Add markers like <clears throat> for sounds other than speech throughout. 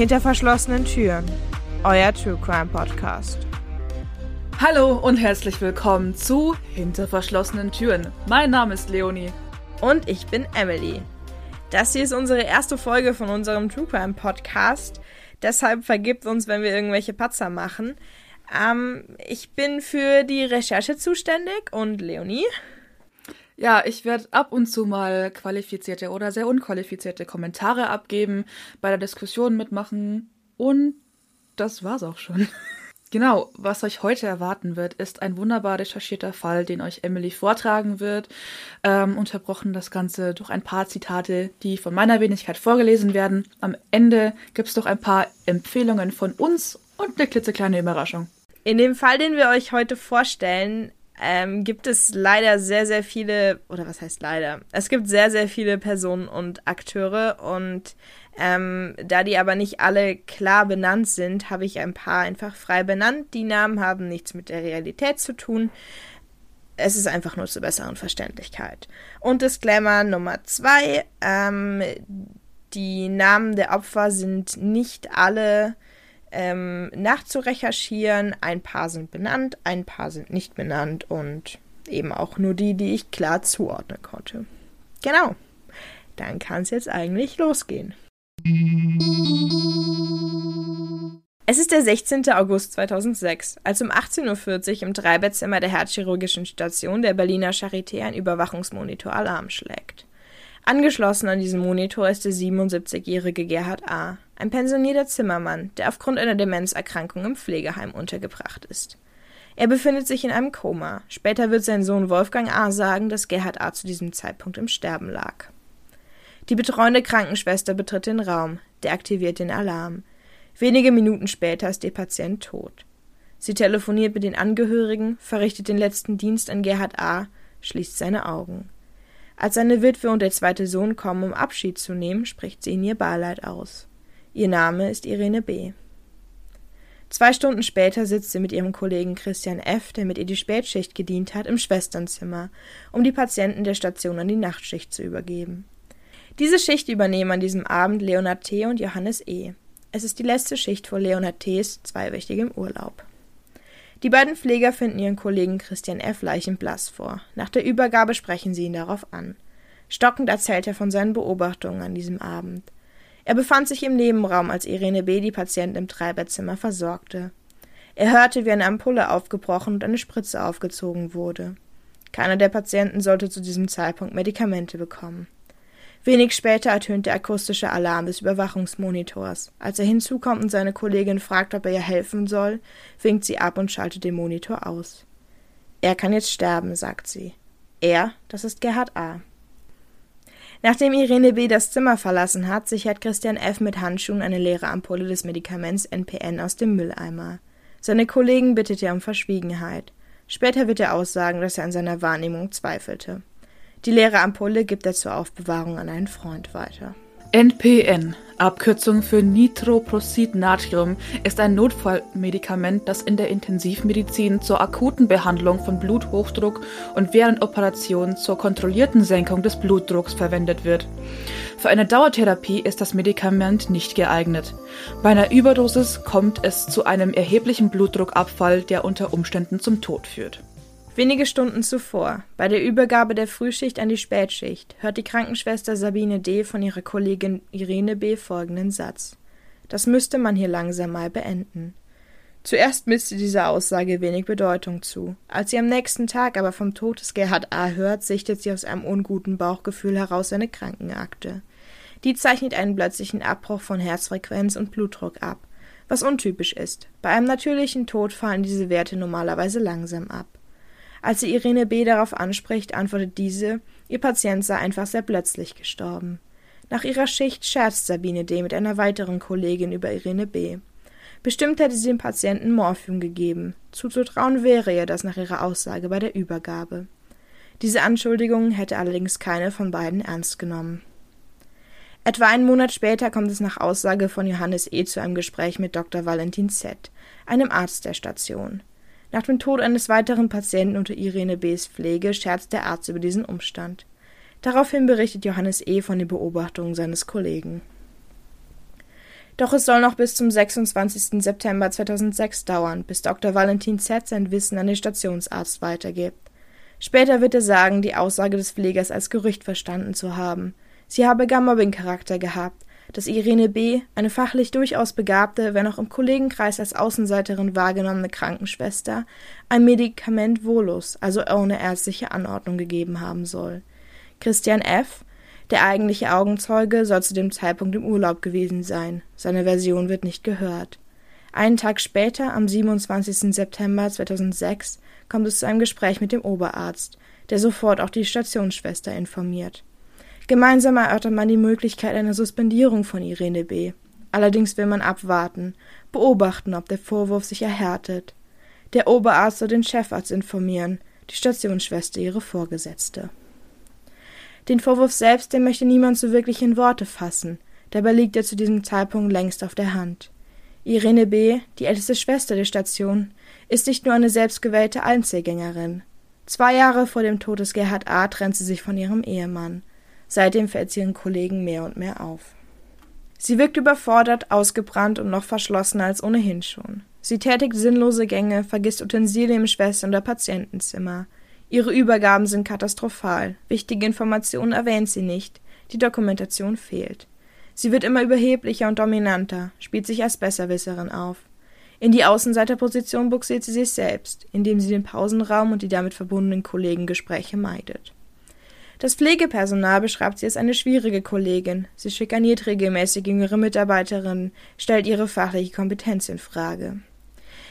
Hinter verschlossenen Türen. Euer True Crime Podcast. Hallo und herzlich willkommen zu Hinter verschlossenen Türen. Mein Name ist Leonie. Und ich bin Emily. Das hier ist unsere erste Folge von unserem True Crime Podcast. Deshalb vergibt uns, wenn wir irgendwelche Patzer machen. Ähm, ich bin für die Recherche zuständig und Leonie. Ja, ich werde ab und zu mal qualifizierte oder sehr unqualifizierte Kommentare abgeben, bei der Diskussion mitmachen und das war's auch schon. <laughs> Genau, was euch heute erwarten wird, ist ein wunderbar recherchierter Fall, den euch Emily vortragen wird. Ähm, unterbrochen das Ganze durch ein paar Zitate, die von meiner Wenigkeit vorgelesen werden. Am Ende gibt's doch ein paar Empfehlungen von uns und eine klitzekleine Überraschung. In dem Fall, den wir euch heute vorstellen, ähm, gibt es leider sehr, sehr viele, oder was heißt leider? Es gibt sehr, sehr viele Personen und Akteure und ähm, da die aber nicht alle klar benannt sind, habe ich ein paar einfach frei benannt. Die Namen haben nichts mit der Realität zu tun. Es ist einfach nur zur besseren Verständlichkeit. Und Disclaimer Nummer zwei, ähm, die Namen der Opfer sind nicht alle ähm, nachzurecherchieren. Ein paar sind benannt, ein paar sind nicht benannt und eben auch nur die, die ich klar zuordnen konnte. Genau. Dann kann es jetzt eigentlich losgehen. Es ist der 16. August 2006, als um 18.40 Uhr im Dreibettzimmer der Herzchirurgischen Station der Berliner Charité ein Überwachungsmonitor Alarm schlägt. Angeschlossen an diesen Monitor ist der 77-jährige Gerhard A., ein pensionierter Zimmermann, der aufgrund einer Demenzerkrankung im Pflegeheim untergebracht ist. Er befindet sich in einem Koma. Später wird sein Sohn Wolfgang A. sagen, dass Gerhard A. zu diesem Zeitpunkt im Sterben lag. Die betreuende Krankenschwester betritt den Raum, deaktiviert den Alarm. Wenige Minuten später ist der Patient tot. Sie telefoniert mit den Angehörigen, verrichtet den letzten Dienst an Gerhard A., schließt seine Augen. Als seine Witwe und der zweite Sohn kommen, um Abschied zu nehmen, spricht sie in ihr Beileid aus. Ihr Name ist Irene B. Zwei Stunden später sitzt sie mit ihrem Kollegen Christian F., der mit ihr die Spätschicht gedient hat, im Schwesternzimmer, um die Patienten der Station an die Nachtschicht zu übergeben. Diese Schicht übernehmen an diesem Abend Leonard T. und Johannes E. Es ist die letzte Schicht vor Leonard T.s zweiwöchigem Urlaub. Die beiden Pfleger finden ihren Kollegen Christian F. leichenblass vor. Nach der Übergabe sprechen sie ihn darauf an. Stockend erzählt er von seinen Beobachtungen an diesem Abend. Er befand sich im Nebenraum, als Irene B. die Patienten im Dreibettzimmer versorgte. Er hörte, wie eine Ampulle aufgebrochen und eine Spritze aufgezogen wurde. Keiner der Patienten sollte zu diesem Zeitpunkt Medikamente bekommen. Wenig später ertönt der akustische Alarm des Überwachungsmonitors. Als er hinzukommt und seine Kollegin fragt, ob er ihr helfen soll, winkt sie ab und schaltet den Monitor aus. Er kann jetzt sterben, sagt sie. Er, das ist Gerhard A. Nachdem Irene B. das Zimmer verlassen hat, sichert Christian F. mit Handschuhen eine leere Ampulle des Medikaments NPN aus dem Mülleimer. Seine Kollegen bittet er um Verschwiegenheit. Später wird er aussagen, dass er an seiner Wahrnehmung zweifelte. Die leere Ampulle gibt er zur Aufbewahrung an einen Freund weiter. NPN, Abkürzung für Nitroprosid-Natrium, ist ein Notfallmedikament, das in der Intensivmedizin zur akuten Behandlung von Bluthochdruck und während Operationen zur kontrollierten Senkung des Blutdrucks verwendet wird. Für eine Dauertherapie ist das Medikament nicht geeignet. Bei einer Überdosis kommt es zu einem erheblichen Blutdruckabfall, der unter Umständen zum Tod führt. Wenige Stunden zuvor, bei der Übergabe der Frühschicht an die Spätschicht, hört die Krankenschwester Sabine D. von ihrer Kollegin Irene B. folgenden Satz. Das müsste man hier langsam mal beenden. Zuerst misst sie dieser Aussage wenig Bedeutung zu. Als sie am nächsten Tag aber vom Tod des Gerhard A. hört, sichtet sie aus einem unguten Bauchgefühl heraus eine Krankenakte. Die zeichnet einen plötzlichen Abbruch von Herzfrequenz und Blutdruck ab, was untypisch ist. Bei einem natürlichen Tod fallen diese Werte normalerweise langsam ab. Als sie Irene B. darauf anspricht, antwortet diese, ihr Patient sei einfach sehr plötzlich gestorben. Nach ihrer Schicht scherzt Sabine D. mit einer weiteren Kollegin über Irene B. Bestimmt hätte sie dem Patienten Morphium gegeben. Zuzutrauen wäre ihr das nach ihrer Aussage bei der Übergabe. Diese Anschuldigung hätte allerdings keine von beiden ernst genommen. Etwa einen Monat später kommt es nach Aussage von Johannes E. zu einem Gespräch mit Dr. Valentin Z., einem Arzt der Station. Nach dem Tod eines weiteren Patienten unter Irene B.s Pflege scherzt der Arzt über diesen Umstand. Daraufhin berichtet Johannes E. von den Beobachtungen seines Kollegen. Doch es soll noch bis zum 26. September 2006 dauern, bis Dr. Valentin Z sein Wissen an den Stationsarzt weitergibt. Später wird er sagen, die Aussage des Pflegers als Gerücht verstanden zu haben. Sie habe gar Mobbing-Charakter gehabt, dass Irene B., eine fachlich durchaus begabte, wenn auch im Kollegenkreis als Außenseiterin wahrgenommene Krankenschwester, ein Medikament Volus, also ohne ärztliche Anordnung gegeben haben soll. Christian F., der eigentliche Augenzeuge, soll zu dem Zeitpunkt im Urlaub gewesen sein. Seine Version wird nicht gehört. Einen Tag später, am 27. September 2006, kommt es zu einem Gespräch mit dem Oberarzt, der sofort auch die Stationsschwester informiert. Gemeinsam erörtert man die Möglichkeit einer Suspendierung von Irene B. Allerdings will man abwarten, beobachten, ob der Vorwurf sich erhärtet. Der Oberarzt soll den Chefarzt informieren, die Stationsschwester ihre Vorgesetzte. Den Vorwurf selbst, den möchte niemand so wirklich in Worte fassen, dabei liegt er zu diesem Zeitpunkt längst auf der Hand. Irene B., die älteste Schwester der Station, ist nicht nur eine selbstgewählte Einzelgängerin. Zwei Jahre vor dem Tod des Gerhard A. trennt sie sich von ihrem Ehemann. Seitdem fällt sie ihren Kollegen mehr und mehr auf. Sie wirkt überfordert, ausgebrannt und noch verschlossener als ohnehin schon. Sie tätigt sinnlose Gänge, vergisst Utensilien im Schwester- oder Patientenzimmer. Ihre Übergaben sind katastrophal. Wichtige Informationen erwähnt sie nicht. Die Dokumentation fehlt. Sie wird immer überheblicher und dominanter, spielt sich als Besserwisserin auf. In die Außenseiterposition buxiert sie sich selbst, indem sie den Pausenraum und die damit verbundenen Kollegengespräche meidet. Das Pflegepersonal beschreibt sie als eine schwierige Kollegin. Sie schikaniert regelmäßig jüngere Mitarbeiterinnen, stellt ihre fachliche Kompetenz in Frage.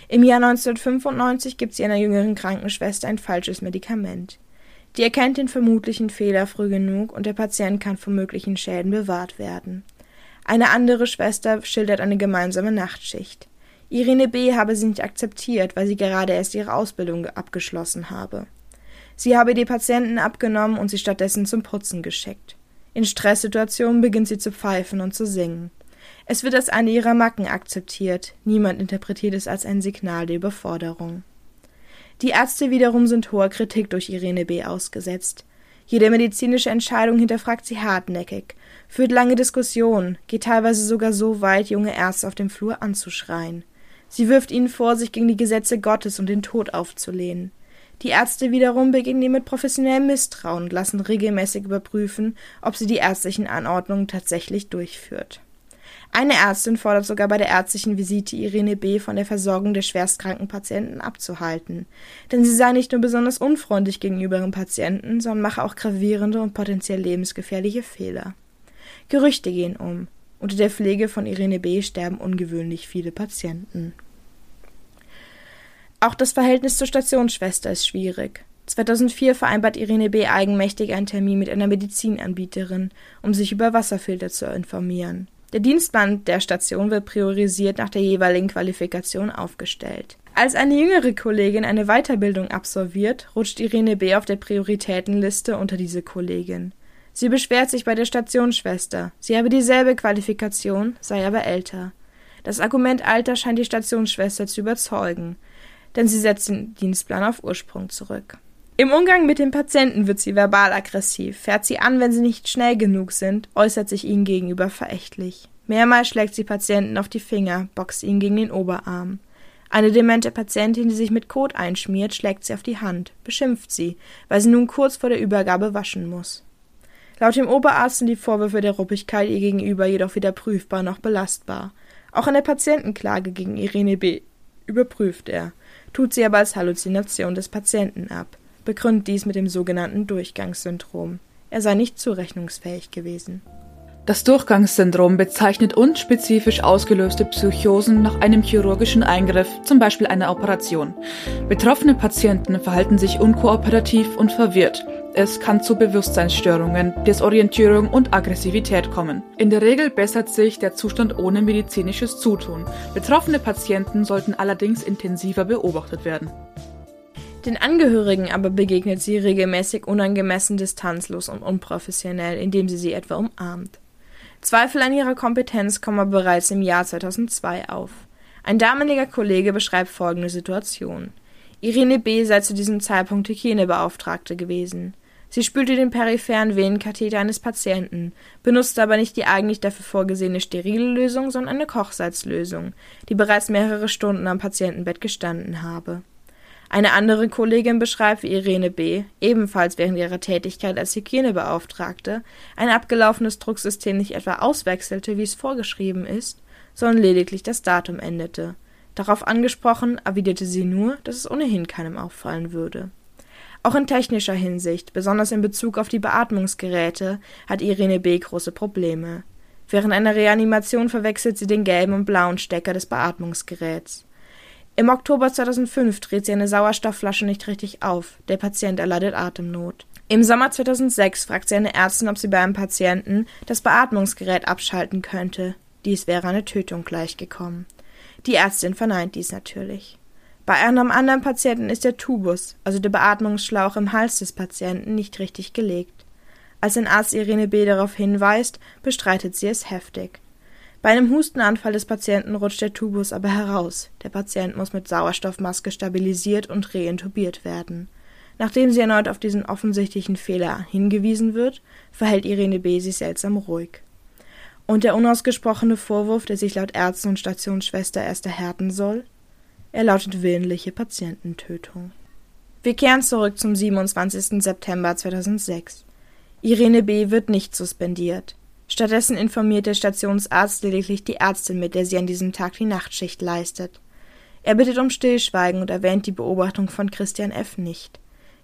Im Jahr 1995 gibt sie einer jüngeren Krankenschwester ein falsches Medikament. Die erkennt den vermutlichen Fehler früh genug und der Patient kann vor möglichen Schäden bewahrt werden. Eine andere Schwester schildert eine gemeinsame Nachtschicht. Irene B. habe sie nicht akzeptiert, weil sie gerade erst ihre Ausbildung abgeschlossen habe. Sie habe die Patienten abgenommen und sie stattdessen zum Putzen geschickt. In Stresssituationen beginnt sie zu pfeifen und zu singen. Es wird als eine ihrer Macken akzeptiert, niemand interpretiert es als ein Signal der Überforderung. Die Ärzte wiederum sind hoher Kritik durch Irene B. ausgesetzt. Jede medizinische Entscheidung hinterfragt sie hartnäckig, führt lange Diskussionen, geht teilweise sogar so weit, junge Ärzte auf dem Flur anzuschreien. Sie wirft ihnen vor, sich gegen die Gesetze Gottes und den Tod aufzulehnen. Die Ärzte wiederum beginnen ihr mit professionellem Misstrauen und lassen regelmäßig überprüfen, ob sie die ärztlichen Anordnungen tatsächlich durchführt. Eine Ärztin fordert sogar bei der ärztlichen Visite Irene B. von der Versorgung der schwerstkranken Patienten abzuhalten, denn sie sei nicht nur besonders unfreundlich gegenüber ihren Patienten, sondern mache auch gravierende und potenziell lebensgefährliche Fehler. Gerüchte gehen um. Unter der Pflege von Irene B. sterben ungewöhnlich viele Patienten. Auch das Verhältnis zur Stationsschwester ist schwierig. 2004 vereinbart Irene B. eigenmächtig einen Termin mit einer Medizinanbieterin, um sich über Wasserfilter zu informieren. Der Dienstplan der Station wird priorisiert nach der jeweiligen Qualifikation aufgestellt. Als eine jüngere Kollegin eine Weiterbildung absolviert, rutscht Irene B. auf der Prioritätenliste unter diese Kollegin. Sie beschwert sich bei der Stationsschwester. Sie habe dieselbe Qualifikation, sei aber älter. Das Argument Alter scheint die Stationsschwester zu überzeugen, denn sie setzt den Dienstplan auf Ursprung zurück. Im Umgang mit den Patienten wird sie verbal aggressiv, fährt sie an, wenn sie nicht schnell genug sind, äußert sich ihnen gegenüber verächtlich. Mehrmals schlägt sie Patienten auf die Finger, boxt ihnen gegen den Oberarm. Eine demente Patientin, die sich mit Kot einschmiert, schlägt sie auf die Hand, beschimpft sie, weil sie nun kurz vor der Übergabe waschen muss. Laut dem Oberarzt sind die Vorwürfe der Ruppigkeit ihr gegenüber jedoch weder prüfbar noch belastbar. Auch eine Patientenklage gegen Irene B. überprüft er, tut sie aber als Halluzination des Patienten ab begründet dies mit dem sogenannten Durchgangssyndrom. Er sei nicht zurechnungsfähig gewesen. Das Durchgangssyndrom bezeichnet unspezifisch ausgelöste Psychosen nach einem chirurgischen Eingriff, zum Beispiel einer Operation. Betroffene Patienten verhalten sich unkooperativ und verwirrt. Es kann zu Bewusstseinsstörungen, Desorientierung und Aggressivität kommen. In der Regel bessert sich der Zustand ohne medizinisches Zutun. Betroffene Patienten sollten allerdings intensiver beobachtet werden. Den Angehörigen aber begegnet sie regelmäßig unangemessen distanzlos und unprofessionell, indem sie sie etwa umarmt. Zweifel an ihrer Kompetenz kommen bereits im Jahr 2002 auf. Ein damaliger Kollege beschreibt folgende Situation. Irene B. sei zu diesem Zeitpunkt Hygienebeauftragte gewesen. Sie spülte den peripheren Venenkatheter eines Patienten, benutzte aber nicht die eigentlich dafür vorgesehene sterile Lösung, sondern eine Kochsalzlösung, die bereits mehrere Stunden am Patientenbett gestanden habe. Eine andere Kollegin beschreibt, wie Irene B., ebenfalls während ihrer Tätigkeit als Hygienebeauftragte, ein abgelaufenes Drucksystem nicht etwa auswechselte, wie es vorgeschrieben ist, sondern lediglich das Datum änderte. Darauf angesprochen, erwiderte sie nur, dass es ohnehin keinem auffallen würde. Auch in technischer Hinsicht, besonders in Bezug auf die Beatmungsgeräte, hat Irene B. große Probleme. Während einer Reanimation verwechselt sie den gelben und blauen Stecker des Beatmungsgeräts. Im Oktober 2005 dreht sie eine Sauerstoffflasche nicht richtig auf. Der Patient erleidet Atemnot. Im Sommer 2006 fragt sie eine Ärztin, ob sie bei einem Patienten das Beatmungsgerät abschalten könnte. Dies wäre eine Tötung gleichgekommen. Die Ärztin verneint dies natürlich. Bei einem anderen Patienten ist der Tubus, also der Beatmungsschlauch im Hals des Patienten, nicht richtig gelegt. Als ein Arzt Irene B. darauf hinweist, bestreitet sie es heftig. Bei einem Hustenanfall des Patienten rutscht der Tubus aber heraus. Der Patient muss mit Sauerstoffmaske stabilisiert und reintubiert werden. Nachdem sie erneut auf diesen offensichtlichen Fehler hingewiesen wird, verhält Irene B. sich seltsam ruhig. Und der unausgesprochene Vorwurf, der sich laut Ärzten und Stationsschwester erst erhärten soll? Er lautet willentliche Patiententötung. Wir kehren zurück zum 27. September 2006. Irene B. wird nicht suspendiert. Stattdessen informiert der Stationsarzt lediglich die Ärztin, mit der sie an diesem Tag die Nachtschicht leistet. Er bittet um Stillschweigen und erwähnt die Beobachtung von Christian F. nicht.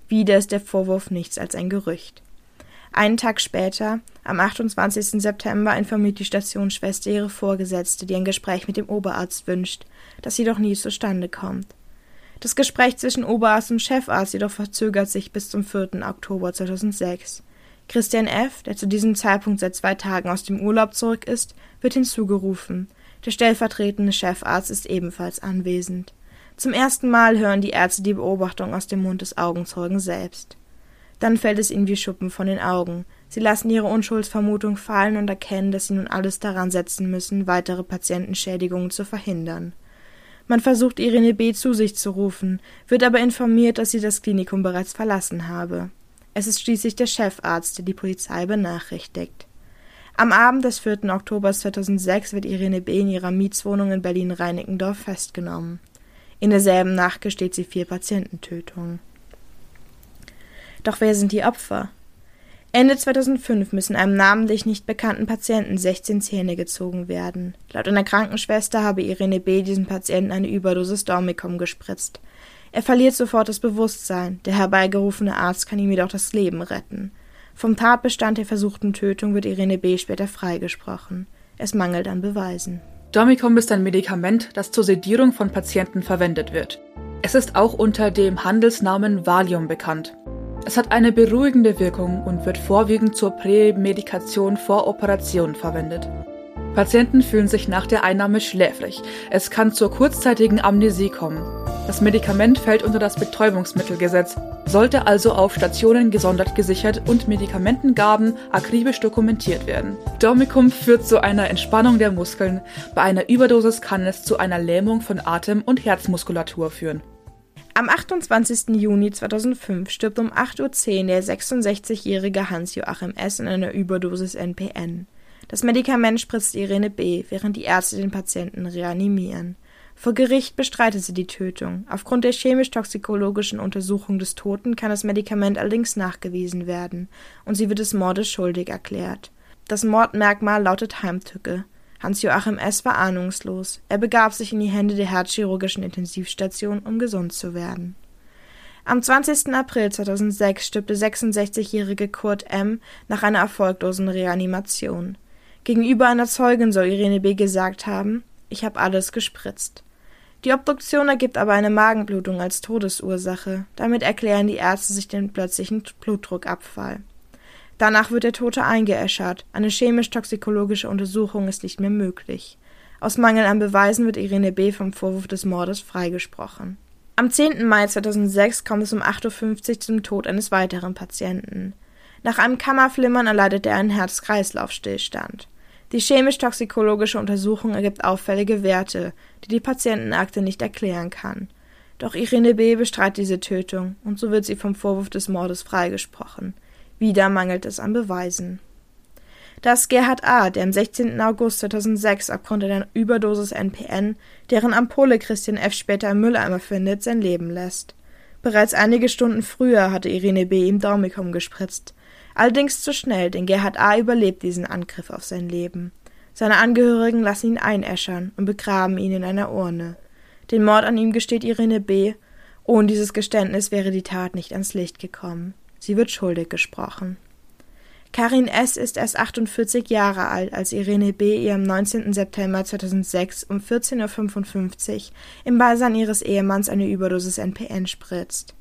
Wieder ist der Vorwurf nichts als ein Gerücht. Einen Tag später, am 28. September, informiert die Stationsschwester ihre Vorgesetzte, die ein Gespräch mit dem Oberarzt wünscht, das jedoch nie zustande kommt. Das Gespräch zwischen Oberarzt und Chefarzt jedoch verzögert sich bis zum 4. Oktober 2006. Christian F., der zu diesem Zeitpunkt seit zwei Tagen aus dem Urlaub zurück ist, wird hinzugerufen. Der stellvertretende Chefarzt ist ebenfalls anwesend. Zum ersten Mal hören die Ärzte die Beobachtung aus dem Mund des Augenzeugen selbst. Dann fällt es ihnen wie Schuppen von den Augen. Sie lassen ihre Unschuldsvermutung fallen und erkennen, dass sie nun alles daran setzen müssen, weitere Patientenschädigungen zu verhindern. Man versucht Irene B. zu sich zu rufen, wird aber informiert, dass sie das Klinikum bereits verlassen habe. Es ist schließlich der Chefarzt, der die Polizei benachrichtigt. Am Abend des 4. Oktober 2006 wird Irene B. in ihrer Mietswohnung in Berlin-Reinickendorf festgenommen. In derselben Nacht gesteht sie vier Patiententötungen. Doch wer sind die Opfer? Ende 2005 müssen einem namentlich nicht bekannten Patienten 16 Zähne gezogen werden. Laut einer Krankenschwester habe Irene B. diesem Patienten eine Überdosis Dormicum gespritzt. Er verliert sofort das Bewusstsein. Der herbeigerufene Arzt kann ihm jedoch das Leben retten. Vom Tatbestand der versuchten Tötung wird Irene B. später freigesprochen. Es mangelt an Beweisen. Dormicum ist ein Medikament, das zur Sedierung von Patienten verwendet wird. Es ist auch unter dem Handelsnamen Valium bekannt. Es hat eine beruhigende Wirkung und wird vorwiegend zur Prämedikation vor Operationen verwendet. Patienten fühlen sich nach der Einnahme schläfrig. Es kann zur kurzzeitigen Amnesie kommen. Das Medikament fällt unter das Betäubungsmittelgesetz, sollte also auf Stationen gesondert gesichert und Medikamentengaben akribisch dokumentiert werden. Dormicum führt zu einer Entspannung der Muskeln. Bei einer Überdosis kann es zu einer Lähmung von Atem- und Herzmuskulatur führen. Am 28. Juni 2005 stirbt um 8.10 Uhr der 66-jährige Hans-Joachim S. in einer Überdosis NPN. Das Medikament spritzt Irene B., während die Ärzte den Patienten reanimieren. Vor Gericht bestreitet sie die Tötung. Aufgrund der chemisch-toxikologischen Untersuchung des Toten kann das Medikament allerdings nachgewiesen werden und sie wird des Mordes schuldig erklärt. Das Mordmerkmal lautet Heimtücke. Hans-Joachim S. war ahnungslos. Er begab sich in die Hände der herzchirurgischen Intensivstation, um gesund zu werden. Am 20. April 2006 stirbt der 66-jährige Kurt M. nach einer erfolglosen Reanimation. Gegenüber einer Zeugin soll Irene B. gesagt haben, ich habe alles gespritzt. Die Obduktion ergibt aber eine Magenblutung als Todesursache. Damit erklären die Ärzte sich den plötzlichen Blutdruckabfall. Danach wird der Tote eingeäschert. Eine chemisch-toxikologische Untersuchung ist nicht mehr möglich. Aus Mangel an Beweisen wird Irene B. vom Vorwurf des Mordes freigesprochen. Am 10. Mai 2006 kommt es um 8.50 Uhr zum Tod eines weiteren Patienten. Nach einem Kammerflimmern erleidet er einen Herz-Kreislauf-Stillstand. Die chemisch-toxikologische Untersuchung ergibt auffällige Werte, die die Patientenakte nicht erklären kann. Doch Irene B. bestreitet diese Tötung und so wird sie vom Vorwurf des Mordes freigesprochen. Wieder mangelt es an Beweisen. Dass Gerhard A., der am 16. August 2006 aufgrund einer Überdosis NPN, deren Ampulle Christian F. später im Mülleimer findet, sein Leben lässt. Bereits einige Stunden früher hatte Irene B. ihm Daumicum gespritzt. Allerdings zu schnell, denn Gerhard A. überlebt diesen Angriff auf sein Leben. Seine Angehörigen lassen ihn einäschern und begraben ihn in einer Urne. Den Mord an ihm gesteht Irene B. Ohne dieses Geständnis wäre die Tat nicht ans Licht gekommen. Sie wird schuldig gesprochen. Karin S. ist erst 48 Jahre alt, als Irene B. ihr am 19. September 2006 um 14.55 Uhr im Beisein ihres Ehemanns eine Überdosis NPN spritzt.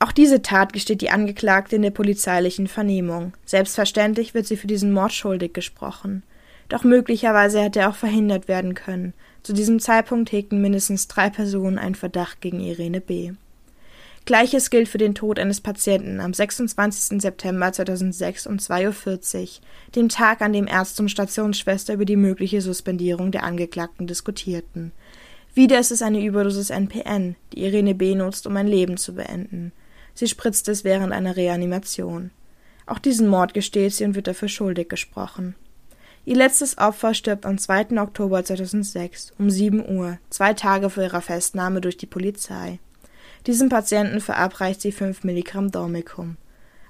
Auch diese Tat gesteht die Angeklagte in der polizeilichen Vernehmung. Selbstverständlich wird sie für diesen Mord schuldig gesprochen. Doch möglicherweise hätte er auch verhindert werden können. Zu diesem Zeitpunkt hegten mindestens drei Personen einen Verdacht gegen Irene B. Gleiches gilt für den Tod eines Patienten am 26. September 2006 um 2.40 Uhr, dem Tag, an dem Ärzte und Stationsschwester über die mögliche Suspendierung der Angeklagten diskutierten. Wieder ist es eine Überdosis NPN, die Irene B. nutzt, um ein Leben zu beenden. Sie spritzt es während einer Reanimation. Auch diesen Mord gesteht sie und wird dafür schuldig gesprochen. Ihr letztes Opfer stirbt am 2. Oktober 2006 um 7 Uhr, zwei Tage vor ihrer Festnahme durch die Polizei. Diesem Patienten verabreicht sie 5 Milligramm Dormicum.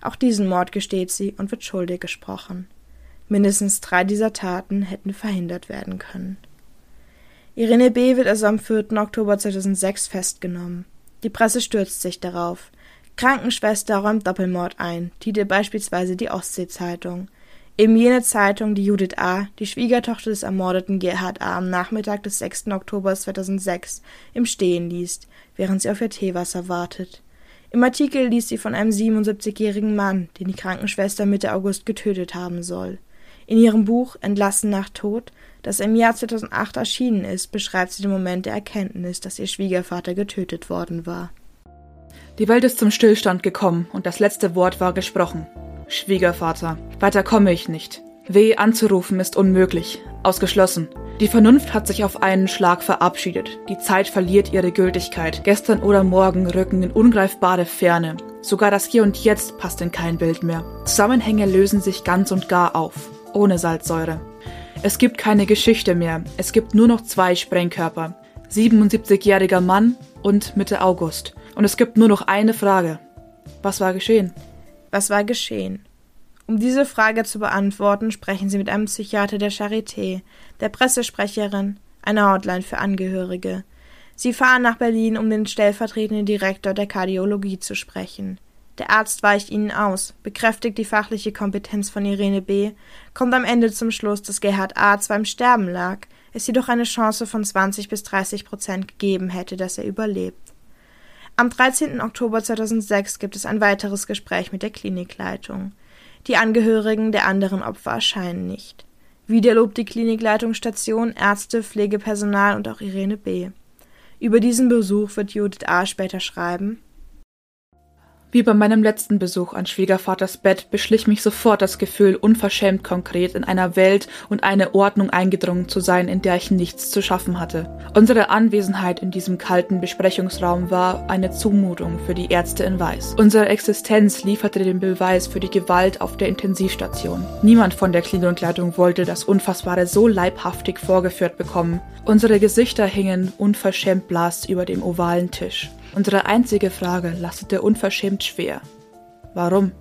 Auch diesen Mord gesteht sie und wird schuldig gesprochen. Mindestens drei dieser Taten hätten verhindert werden können. Irene B. wird also am 4. Oktober 2006 festgenommen. Die Presse stürzt sich darauf. Krankenschwester räumt Doppelmord ein, titelte beispielsweise die Ostsee-Zeitung. Eben jene Zeitung, die Judith A., die Schwiegertochter des ermordeten Gerhard A., am Nachmittag des 6. Oktober 2006 im Stehen liest, während sie auf ihr Teewasser wartet. Im Artikel liest sie von einem 77-jährigen Mann, den die Krankenschwester Mitte August getötet haben soll. In ihrem Buch Entlassen nach Tod, das im Jahr 2008 erschienen ist, beschreibt sie den Moment der Erkenntnis, dass ihr Schwiegervater getötet worden war. Die Welt ist zum Stillstand gekommen und das letzte Wort war gesprochen. Schwiegervater. Weiter komme ich nicht. W. anzurufen ist unmöglich. Ausgeschlossen. Die Vernunft hat sich auf einen Schlag verabschiedet. Die Zeit verliert ihre Gültigkeit. Gestern oder morgen rücken in ungreifbare Ferne. Sogar das Hier und Jetzt passt in kein Bild mehr. Zusammenhänge lösen sich ganz und gar auf. Ohne Salzsäure. Es gibt keine Geschichte mehr. Es gibt nur noch zwei Sprengkörper. 77-jähriger Mann und Mitte August. Und es gibt nur noch eine Frage. Was war geschehen? Was war geschehen? Um diese Frage zu beantworten, sprechen Sie mit einem Psychiater der Charité, der Pressesprecherin, einer Hotline für Angehörige. Sie fahren nach Berlin, um den stellvertretenden Direktor der Kardiologie zu sprechen. Der Arzt weicht ihnen aus, bekräftigt die fachliche Kompetenz von Irene B., kommt am Ende zum Schluss, dass Gerhard A. zwar im Sterben lag, es jedoch eine Chance von 20 bis 30 Prozent gegeben hätte, dass er überlebt. Am 13. Oktober 2006 gibt es ein weiteres Gespräch mit der Klinikleitung. Die Angehörigen der anderen Opfer erscheinen nicht. Wieder lobt die Klinikleitung Station, Ärzte, Pflegepersonal und auch Irene B. Über diesen Besuch wird Judith A. später schreiben wie bei meinem letzten Besuch an Schwiegervaters Bett beschlich mich sofort das Gefühl, unverschämt konkret in einer Welt und eine Ordnung eingedrungen zu sein, in der ich nichts zu schaffen hatte. Unsere Anwesenheit in diesem kalten Besprechungsraum war eine Zumutung für die Ärzte in Weiß. Unsere Existenz lieferte den Beweis für die Gewalt auf der Intensivstation. Niemand von der Klinikleitung wollte das Unfassbare so leibhaftig vorgeführt bekommen. Unsere Gesichter hingen unverschämt blass über dem ovalen Tisch. Unsere einzige Frage lastete unverschämt schwer. Warum?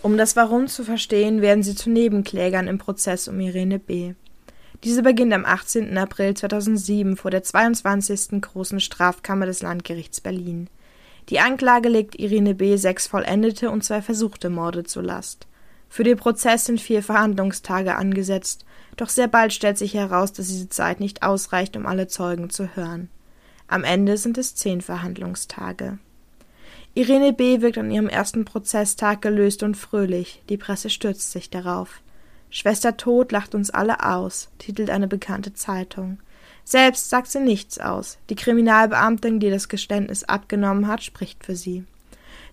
Um das Warum zu verstehen, werden sie zu Nebenklägern im Prozess um Irene B. Diese beginnt am 18. April 2007 vor der 22. Großen Strafkammer des Landgerichts Berlin. Die Anklage legt Irene B. sechs vollendete und zwei versuchte Morde zur Last. Für den Prozess sind vier Verhandlungstage angesetzt, doch sehr bald stellt sich heraus, dass diese Zeit nicht ausreicht, um alle Zeugen zu hören. Am Ende sind es zehn Verhandlungstage. Irene B. wirkt an ihrem ersten Prozesstag gelöst und fröhlich. Die Presse stürzt sich darauf. Schwester Tod lacht uns alle aus, titelt eine bekannte Zeitung. Selbst sagt sie nichts aus. Die Kriminalbeamtin, die das Geständnis abgenommen hat, spricht für sie.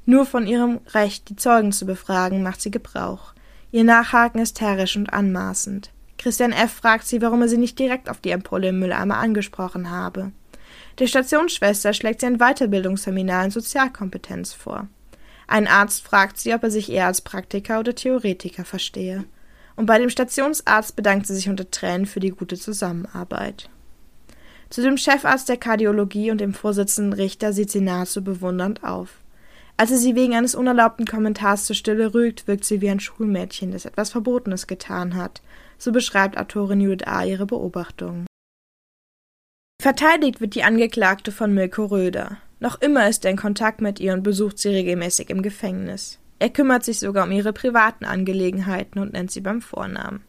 Nur von ihrem Recht, die Zeugen zu befragen, macht sie Gebrauch. Ihr Nachhaken ist herrisch und anmaßend. Christian F. fragt sie, warum er sie nicht direkt auf die Ampulle im Mülleimer angesprochen habe. Der Stationsschwester schlägt sie ein Weiterbildungsseminar in Sozialkompetenz vor. Ein Arzt fragt sie, ob er sich eher als Praktiker oder Theoretiker verstehe. Und bei dem Stationsarzt bedankt sie sich unter Tränen für die gute Zusammenarbeit. Zu dem Chefarzt der Kardiologie und dem Vorsitzenden Richter sieht sie nahezu bewundernd auf. Als er sie wegen eines unerlaubten Kommentars zur Stille rügt, wirkt sie wie ein Schulmädchen, das etwas Verbotenes getan hat. So beschreibt Autorin Judith A. ihre Beobachtungen. Verteidigt wird die Angeklagte von Milko Röder. Noch immer ist er in Kontakt mit ihr und besucht sie regelmäßig im Gefängnis. Er kümmert sich sogar um ihre privaten Angelegenheiten und nennt sie beim Vornamen.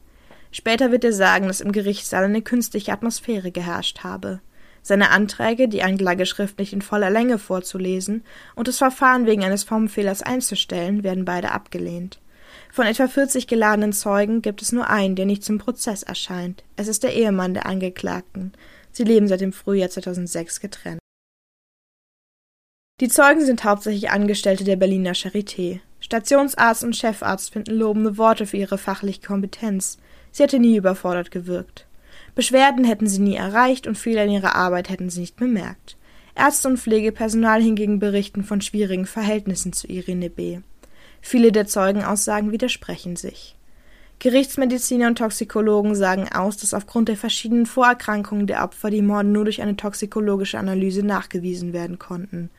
Später wird er sagen, dass im Gerichtssaal eine künstliche Atmosphäre geherrscht habe. Seine Anträge, die Anklage schriftlich in voller Länge vorzulesen und das Verfahren wegen eines Formfehlers einzustellen, werden beide abgelehnt. Von etwa 40 geladenen Zeugen gibt es nur einen, der nicht zum Prozess erscheint. Es ist der Ehemann der Angeklagten. Sie leben seit dem Frühjahr 2006 getrennt. Die Zeugen sind hauptsächlich Angestellte der Berliner Charité. Stationsarzt und Chefarzt finden lobende Worte für ihre fachliche Kompetenz. Sie hätte nie überfordert gewirkt. Beschwerden hätten sie nie erreicht und Fehler in ihrer Arbeit hätten sie nicht bemerkt. Ärzte und Pflegepersonal hingegen berichten von schwierigen Verhältnissen zu Irene B. Viele der Zeugenaussagen widersprechen sich. Gerichtsmediziner und Toxikologen sagen aus, dass aufgrund der verschiedenen Vorerkrankungen der Opfer die Morde nur durch eine toxikologische Analyse nachgewiesen werden konnten.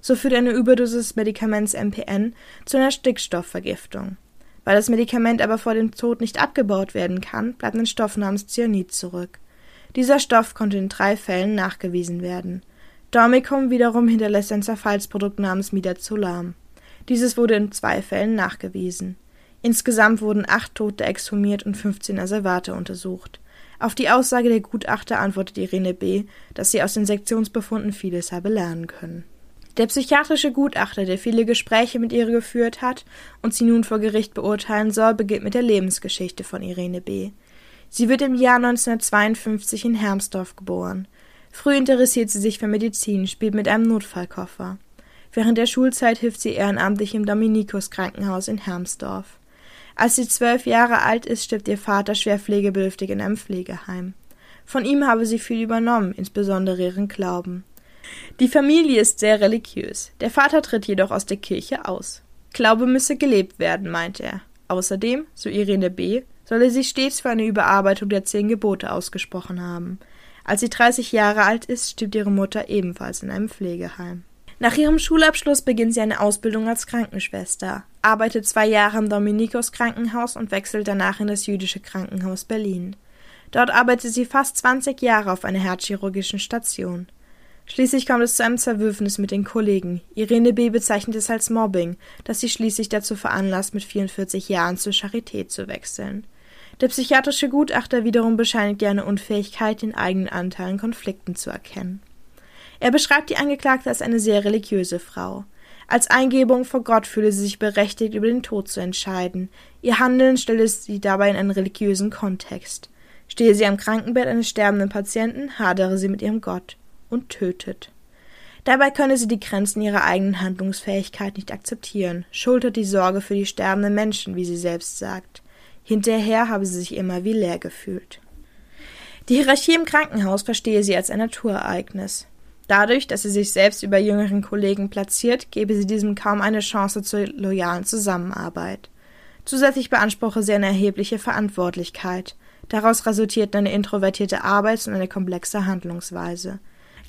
So führt eine Überdosis des Medikaments MPN zu einer Stickstoffvergiftung. Weil das Medikament aber vor dem Tod nicht abgebaut werden kann, bleibt ein Stoff namens Cyanid zurück. Dieser Stoff konnte in drei Fällen nachgewiesen werden. Dormicum wiederum hinterlässt ein Zerfallsprodukt namens Midazolam. Dieses wurde in zwei Fällen nachgewiesen. Insgesamt wurden acht Tote exhumiert und 15 Asservate untersucht. Auf die Aussage der Gutachter antwortet Irene B., dass sie aus den Sektionsbefunden vieles habe lernen können. Der psychiatrische Gutachter, der viele Gespräche mit ihr geführt hat und sie nun vor Gericht beurteilen soll, beginnt mit der Lebensgeschichte von Irene B. Sie wird im Jahr 1952 in Hermsdorf geboren. Früh interessiert sie sich für Medizin, spielt mit einem Notfallkoffer. Während der Schulzeit hilft sie ehrenamtlich im Dominikus Krankenhaus in Hermsdorf. Als sie zwölf Jahre alt ist, stirbt ihr Vater schwer pflegebedürftig in einem Pflegeheim. Von ihm habe sie viel übernommen, insbesondere ihren Glauben. Die Familie ist sehr religiös. Der Vater tritt jedoch aus der Kirche aus. Glaube müsse gelebt werden, meint er. Außerdem, so Irene B., solle sie stets für eine Überarbeitung der zehn Gebote ausgesprochen haben. Als sie 30 Jahre alt ist, stirbt ihre Mutter ebenfalls in einem Pflegeheim. Nach ihrem Schulabschluss beginnt sie eine Ausbildung als Krankenschwester, arbeitet zwei Jahre im Dominikus Krankenhaus und wechselt danach in das jüdische Krankenhaus Berlin. Dort arbeitet sie fast 20 Jahre auf einer herzchirurgischen Station. Schließlich kommt es zu einem Zerwürfnis mit den Kollegen. Irene B. bezeichnet es als Mobbing, das sie schließlich dazu veranlasst, mit 44 Jahren zur Charité zu wechseln. Der psychiatrische Gutachter wiederum bescheinigt ihr eine Unfähigkeit, den eigenen Anteil an Konflikten zu erkennen. Er beschreibt die Angeklagte als eine sehr religiöse Frau. Als Eingebung vor Gott fühle sie sich berechtigt, über den Tod zu entscheiden. Ihr Handeln stelle sie dabei in einen religiösen Kontext. Stehe sie am Krankenbett eines sterbenden Patienten, hadere sie mit ihrem Gott und tötet. Dabei könne sie die Grenzen ihrer eigenen Handlungsfähigkeit nicht akzeptieren, schultert die Sorge für die sterbenden Menschen, wie sie selbst sagt. Hinterher habe sie sich immer wie leer gefühlt. Die Hierarchie im Krankenhaus verstehe sie als ein Naturereignis. Dadurch, dass sie sich selbst über jüngeren Kollegen platziert, gebe sie diesem kaum eine Chance zur loyalen Zusammenarbeit. Zusätzlich beanspruche sie eine erhebliche Verantwortlichkeit. Daraus resultiert eine introvertierte Arbeits- und eine komplexe Handlungsweise.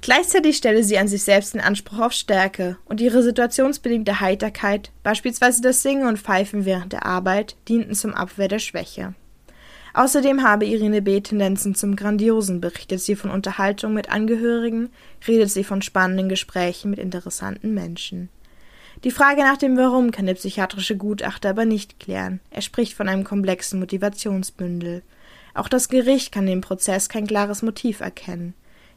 Gleichzeitig stelle sie an sich selbst den Anspruch auf Stärke und ihre situationsbedingte Heiterkeit, beispielsweise das Singen und Pfeifen während der Arbeit, dienten zum Abwehr der Schwäche. Außerdem habe Irene B. Tendenzen zum Grandiosen, berichtet sie von Unterhaltung mit Angehörigen, redet sie von spannenden Gesprächen mit interessanten Menschen. Die Frage nach dem Warum kann der psychiatrische Gutachter aber nicht klären. Er spricht von einem komplexen Motivationsbündel. Auch das Gericht kann dem Prozess kein klares Motiv erkennen.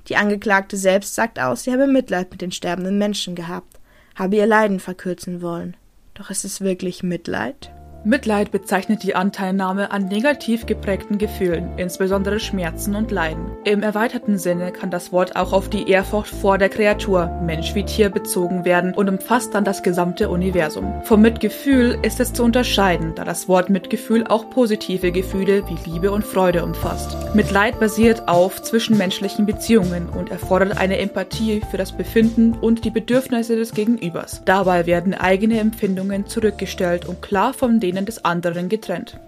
Die Angeklagte selbst sagt aus, sie habe Mitleid mit den sterbenden Menschen gehabt, habe ihr Leiden verkürzen wollen. Doch ist es wirklich Mitleid? Mitleid bezeichnet die Anteilnahme an negativ geprägten Gefühlen, insbesondere Schmerzen und Leiden. Im erweiterten Sinne kann das Wort auch auf die Ehrfurcht vor der Kreatur, Mensch wie Tier, bezogen werden und umfasst dann das gesamte Universum. Vom Mitgefühl ist es zu unterscheiden, da das Wort Mitgefühl auch positive Gefühle wie Liebe und Freude umfasst. Mitleid basiert auf zwischenmenschlichen Beziehungen und erfordert eine Empathie für das Befinden und die Bedürfnisse des Gegenübers. Dabei werden eigene Empfindungen zurückgestellt und klar von denen des anderen getrennt.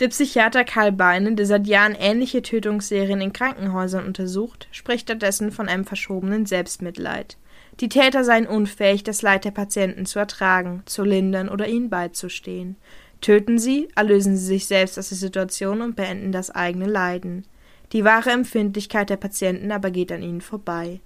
Der Psychiater Karl Beine, der seit Jahren ähnliche Tötungsserien in Krankenhäusern untersucht, spricht stattdessen von einem verschobenen Selbstmitleid. Die Täter seien unfähig, das Leid der Patienten zu ertragen, zu lindern oder ihnen beizustehen. Töten sie, erlösen sie sich selbst aus der Situation und beenden das eigene Leiden. Die wahre Empfindlichkeit der Patienten aber geht an ihnen vorbei.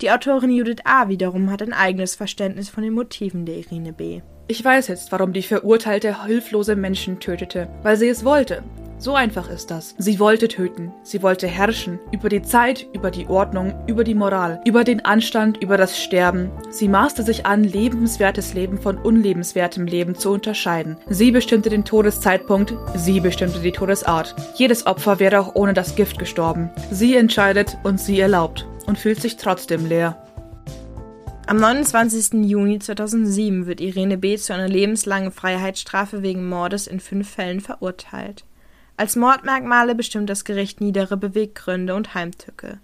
Die Autorin Judith A. wiederum hat ein eigenes Verständnis von den Motiven der Irene B. Ich weiß jetzt, warum die Verurteilte hilflose Menschen tötete, weil sie es wollte. So einfach ist das. Sie wollte töten. Sie wollte herrschen. Über die Zeit, über die Ordnung, über die Moral, über den Anstand, über das Sterben. Sie maßte sich an, lebenswertes Leben von unlebenswertem Leben zu unterscheiden. Sie bestimmte den Todeszeitpunkt. Sie bestimmte die Todesart. Jedes Opfer wäre auch ohne das Gift gestorben. Sie entscheidet und sie erlaubt. Und fühlt sich trotzdem leer. Am 29. Juni 2007 wird Irene B. zu einer lebenslangen Freiheitsstrafe wegen Mordes in fünf Fällen verurteilt. Als Mordmerkmale bestimmt das Gericht niedere Beweggründe und Heimtücke.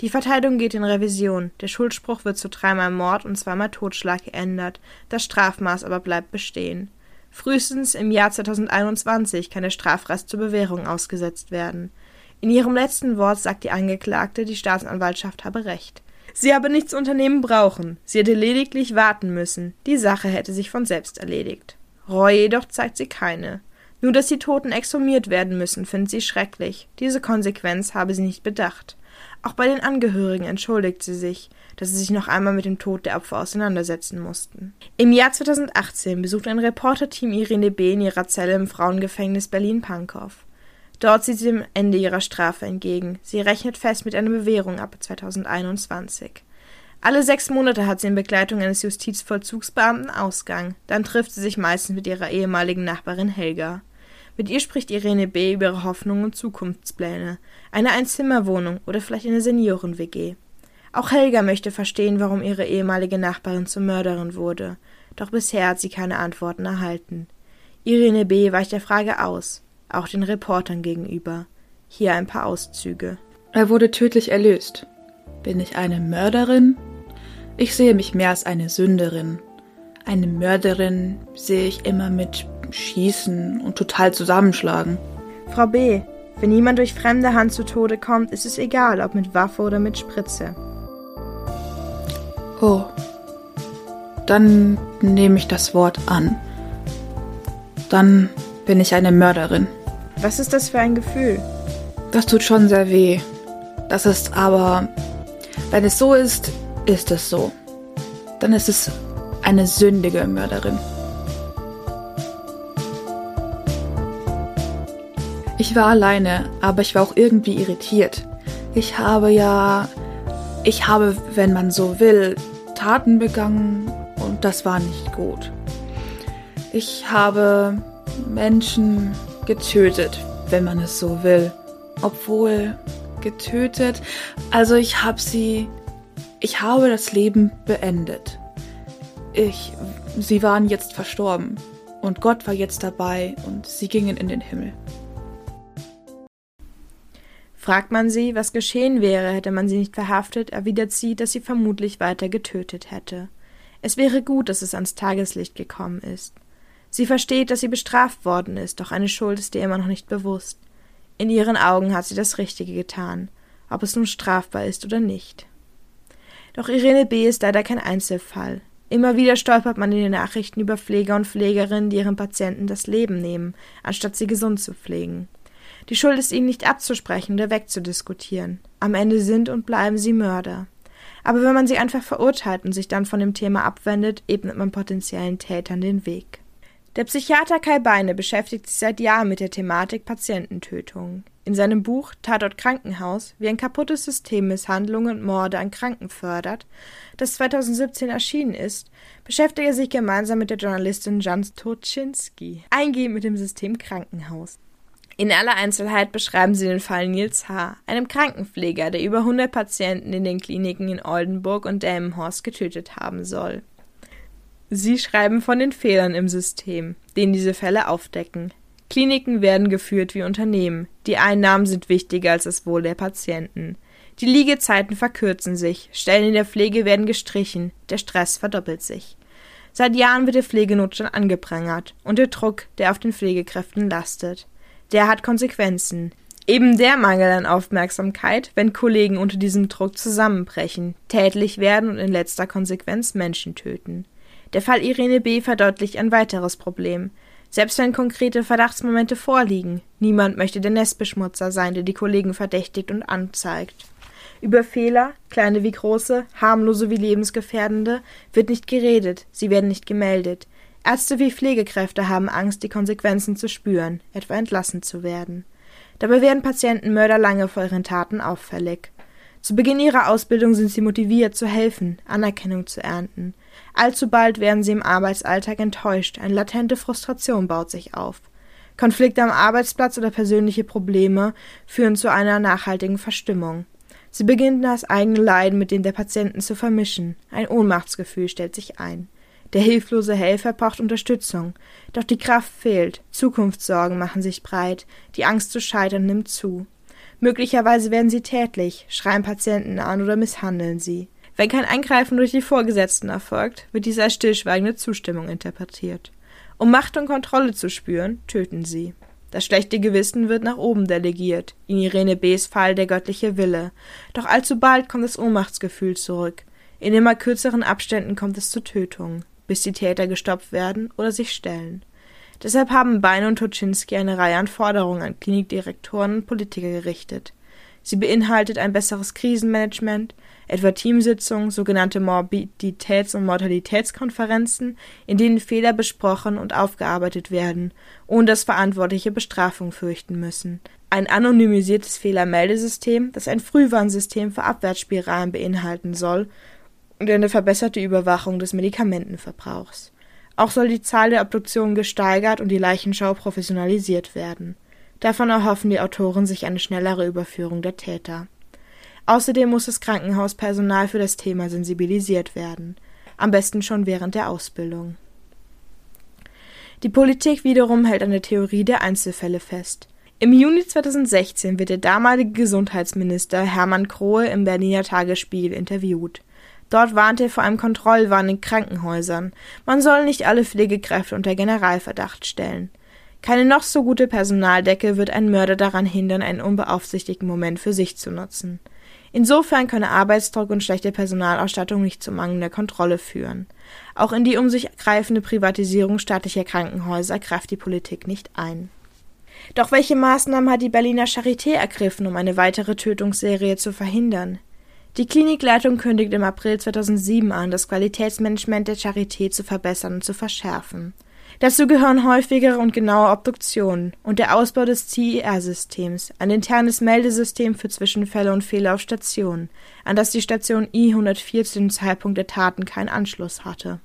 Die Verteidigung geht in Revision. Der Schuldspruch wird zu dreimal Mord und zweimal Totschlag geändert, das Strafmaß aber bleibt bestehen. Frühestens im Jahr 2021 kann der Strafrest zur Bewährung ausgesetzt werden. In ihrem letzten Wort sagt die Angeklagte, die Staatsanwaltschaft habe Recht. Sie habe nichts unternehmen brauchen, sie hätte lediglich warten müssen, die Sache hätte sich von selbst erledigt. Reue jedoch zeigt sie keine. Nur dass die Toten exhumiert werden müssen, findet sie schrecklich. Diese Konsequenz habe sie nicht bedacht. Auch bei den Angehörigen entschuldigt sie sich, dass sie sich noch einmal mit dem Tod der Opfer auseinandersetzen mussten. Im Jahr 2018 besucht ein Reporterteam Irene B. in ihrer Zelle im Frauengefängnis Berlin-Pankow. Dort sieht sie dem Ende ihrer Strafe entgegen. Sie rechnet fest mit einer Bewährung ab 2021. Alle sechs Monate hat sie in Begleitung eines Justizvollzugsbeamten Ausgang. Dann trifft sie sich meistens mit ihrer ehemaligen Nachbarin Helga. Mit ihr spricht Irene B. über ihre Hoffnungen und Zukunftspläne. Eine Einzimmerwohnung oder vielleicht eine Senioren-WG. Auch Helga möchte verstehen, warum ihre ehemalige Nachbarin zur Mörderin wurde. Doch bisher hat sie keine Antworten erhalten. Irene B. weicht der Frage aus auch den Reportern gegenüber. Hier ein paar Auszüge. Er wurde tödlich erlöst. Bin ich eine Mörderin? Ich sehe mich mehr als eine Sünderin. Eine Mörderin sehe ich immer mit Schießen und total zusammenschlagen. Frau B., wenn jemand durch fremde Hand zu Tode kommt, ist es egal, ob mit Waffe oder mit Spritze. Oh. Dann nehme ich das Wort an. Dann bin ich eine Mörderin. Was ist das für ein Gefühl? Das tut schon sehr weh. Das ist aber, wenn es so ist, ist es so. Dann ist es eine sündige Mörderin. Ich war alleine, aber ich war auch irgendwie irritiert. Ich habe ja, ich habe, wenn man so will, Taten begangen und das war nicht gut. Ich habe Menschen getötet, wenn man es so will. Obwohl getötet, also ich habe sie, ich habe das Leben beendet. Ich, sie waren jetzt verstorben und Gott war jetzt dabei und sie gingen in den Himmel. Fragt man sie, was geschehen wäre, hätte man sie nicht verhaftet, erwidert sie, dass sie vermutlich weiter getötet hätte. Es wäre gut, dass es ans Tageslicht gekommen ist. Sie versteht, dass sie bestraft worden ist, doch eine Schuld ist ihr immer noch nicht bewusst. In ihren Augen hat sie das Richtige getan, ob es nun strafbar ist oder nicht. Doch Irene B. ist leider kein Einzelfall. Immer wieder stolpert man in den Nachrichten über Pfleger und Pflegerinnen, die ihren Patienten das Leben nehmen, anstatt sie gesund zu pflegen. Die Schuld ist ihnen nicht abzusprechen oder wegzudiskutieren. Am Ende sind und bleiben sie Mörder. Aber wenn man sie einfach verurteilt und sich dann von dem Thema abwendet, ebnet man potenziellen Tätern den Weg. Der Psychiater Kai Beine beschäftigt sich seit Jahren mit der Thematik Patiententötung. In seinem Buch Tatort Krankenhaus, wie ein kaputtes System Misshandlungen und Morde an Kranken fördert, das 2017 erschienen ist, beschäftigt er sich gemeinsam mit der Journalistin Jan Toczynski eingehend mit dem System Krankenhaus. In aller Einzelheit beschreiben sie den Fall Nils H., einem Krankenpfleger, der über 100 Patienten in den Kliniken in Oldenburg und Delmenhorst getötet haben soll. Sie schreiben von den Fehlern im System, den diese Fälle aufdecken. Kliniken werden geführt wie Unternehmen. Die Einnahmen sind wichtiger als das Wohl der Patienten. Die Liegezeiten verkürzen sich, Stellen in der Pflege werden gestrichen, der Stress verdoppelt sich. Seit Jahren wird der Pflegenotstand angeprangert und der Druck, der auf den Pflegekräften lastet. Der hat Konsequenzen. Eben der Mangel an Aufmerksamkeit, wenn Kollegen unter diesem Druck zusammenbrechen, tätlich werden und in letzter Konsequenz Menschen töten. Der Fall Irene B. verdeutlicht ein weiteres Problem. Selbst wenn konkrete Verdachtsmomente vorliegen, niemand möchte der Nestbeschmutzer sein, der die Kollegen verdächtigt und anzeigt. Über Fehler, kleine wie große, harmlose wie lebensgefährdende, wird nicht geredet, sie werden nicht gemeldet. Ärzte wie Pflegekräfte haben Angst, die Konsequenzen zu spüren, etwa entlassen zu werden. Dabei werden Patientenmörder lange vor ihren Taten auffällig. Zu Beginn ihrer Ausbildung sind sie motiviert zu helfen, Anerkennung zu ernten. Allzu bald werden sie im Arbeitsalltag enttäuscht, eine latente Frustration baut sich auf. Konflikte am Arbeitsplatz oder persönliche Probleme führen zu einer nachhaltigen Verstimmung. Sie beginnen das eigene Leiden mit dem der Patienten zu vermischen. Ein Ohnmachtsgefühl stellt sich ein. Der hilflose Helfer braucht Unterstützung, doch die Kraft fehlt, Zukunftssorgen machen sich breit, die Angst zu scheitern nimmt zu. Möglicherweise werden sie tätlich, schreien Patienten an oder misshandeln sie. Wenn kein Eingreifen durch die Vorgesetzten erfolgt, wird dies als stillschweigende Zustimmung interpretiert. Um Macht und Kontrolle zu spüren, töten sie. Das schlechte Gewissen wird nach oben delegiert, in Irene B.s Fall der göttliche Wille. Doch allzu bald kommt das Ohnmachtsgefühl zurück. In immer kürzeren Abständen kommt es zu Tötungen, bis die Täter gestoppt werden oder sich stellen. Deshalb haben Beine und Toczynski eine Reihe an Forderungen an Klinikdirektoren und Politiker gerichtet. Sie beinhaltet ein besseres Krisenmanagement, etwa Teamsitzungen, sogenannte Morbiditäts- und Mortalitätskonferenzen, in denen Fehler besprochen und aufgearbeitet werden, ohne dass Verantwortliche Bestrafung fürchten müssen. Ein anonymisiertes Fehlermeldesystem, das ein Frühwarnsystem für Abwärtsspiralen beinhalten soll und eine verbesserte Überwachung des Medikamentenverbrauchs. Auch soll die Zahl der Obduktionen gesteigert und die Leichenschau professionalisiert werden. Davon erhoffen die Autoren sich eine schnellere Überführung der Täter. Außerdem muss das Krankenhauspersonal für das Thema sensibilisiert werden, am besten schon während der Ausbildung. Die Politik wiederum hält an der Theorie der Einzelfälle fest. Im Juni 2016 wird der damalige Gesundheitsminister Hermann Krohe im Berliner Tagesspiegel interviewt. Dort warnt er vor einem Kontrollwahn in Krankenhäusern. Man soll nicht alle Pflegekräfte unter Generalverdacht stellen. Keine noch so gute Personaldecke wird einen Mörder daran hindern, einen unbeaufsichtigten Moment für sich zu nutzen. Insofern könne Arbeitsdruck und schlechte Personalausstattung nicht zu mangelnder Kontrolle führen. Auch in die um sich greifende Privatisierung staatlicher Krankenhäuser greift die Politik nicht ein. Doch welche Maßnahmen hat die Berliner Charité ergriffen, um eine weitere Tötungsserie zu verhindern? Die Klinikleitung kündigt im April 2007 an, das Qualitätsmanagement der Charité zu verbessern und zu verschärfen. Dazu gehören häufigere und genaue Obduktionen und der Ausbau des CIR-Systems, ein internes Meldesystem für Zwischenfälle und Fehler auf Stationen, an das die Station I-104 zu dem Zeitpunkt der Taten keinen Anschluss hatte.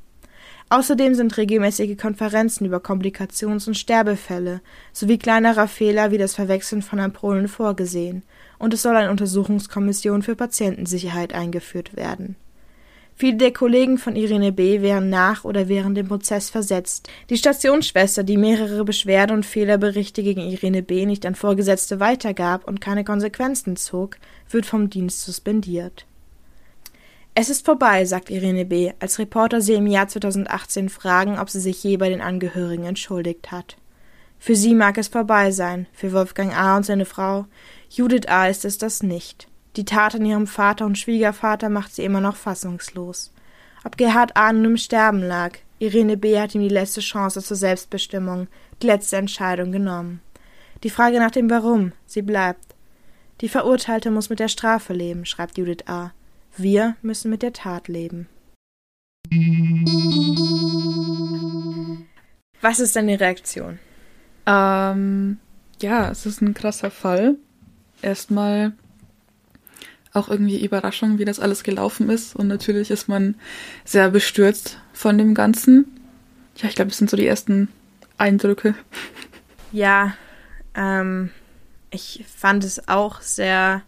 Außerdem sind regelmäßige Konferenzen über Komplikations- und Sterbefälle sowie kleinerer Fehler wie das Verwechseln von Ampullen vorgesehen und es soll eine Untersuchungskommission für Patientensicherheit eingeführt werden. Viele der Kollegen von Irene B. wären nach oder während dem Prozess versetzt. Die Stationsschwester, die mehrere Beschwerde- und Fehlerberichte gegen Irene B. nicht an Vorgesetzte weitergab und keine Konsequenzen zog, wird vom Dienst suspendiert. Es ist vorbei, sagt Irene B., als Reporter sie im Jahr 2018 fragen, ob sie sich je bei den Angehörigen entschuldigt hat. Für sie mag es vorbei sein, für Wolfgang A. und seine Frau, Judith A. ist es das nicht. Die Tat an ihrem Vater und Schwiegervater macht sie immer noch fassungslos. Ob Gerhard A. nun im Sterben lag, Irene B. hat ihm die letzte Chance zur Selbstbestimmung, die letzte Entscheidung genommen. Die Frage nach dem Warum, sie bleibt. Die Verurteilte muss mit der Strafe leben, schreibt Judith A. Wir müssen mit der Tat leben. Was ist deine Reaktion? Ähm, ja, es ist ein krasser Fall. Erstmal auch irgendwie Überraschung, wie das alles gelaufen ist. Und natürlich ist man sehr bestürzt von dem Ganzen. Ja, ich glaube, das sind so die ersten Eindrücke. <laughs> Ja, ähm, ich fand es auch sehr,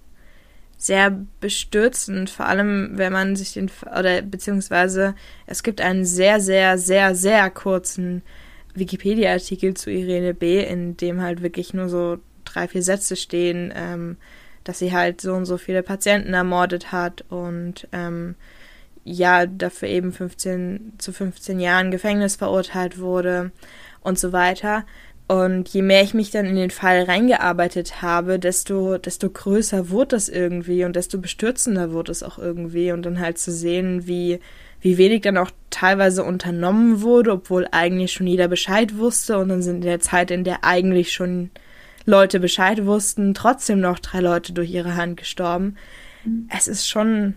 sehr bestürzend, vor allem wenn man sich den, oder beziehungsweise es gibt einen sehr, sehr, sehr, sehr kurzen Wikipedia-Artikel zu Irene B., in dem halt wirklich nur so drei, vier Sätze stehen, ähm, dass sie halt so und so viele Patienten ermordet hat und ähm, ja, dafür eben 15 zu 15 Jahren Gefängnis verurteilt wurde und so weiter. Und je mehr ich mich dann in den Fall reingearbeitet habe, desto, desto größer wurde das irgendwie und desto bestürzender wurde es auch irgendwie. Und dann halt zu sehen, wie, wie wenig dann auch teilweise unternommen wurde, obwohl eigentlich schon jeder Bescheid wusste. Und dann sind in der Zeit, in der eigentlich schon Leute Bescheid wussten, trotzdem noch drei Leute durch ihre Hand gestorben. Mhm. Es ist schon,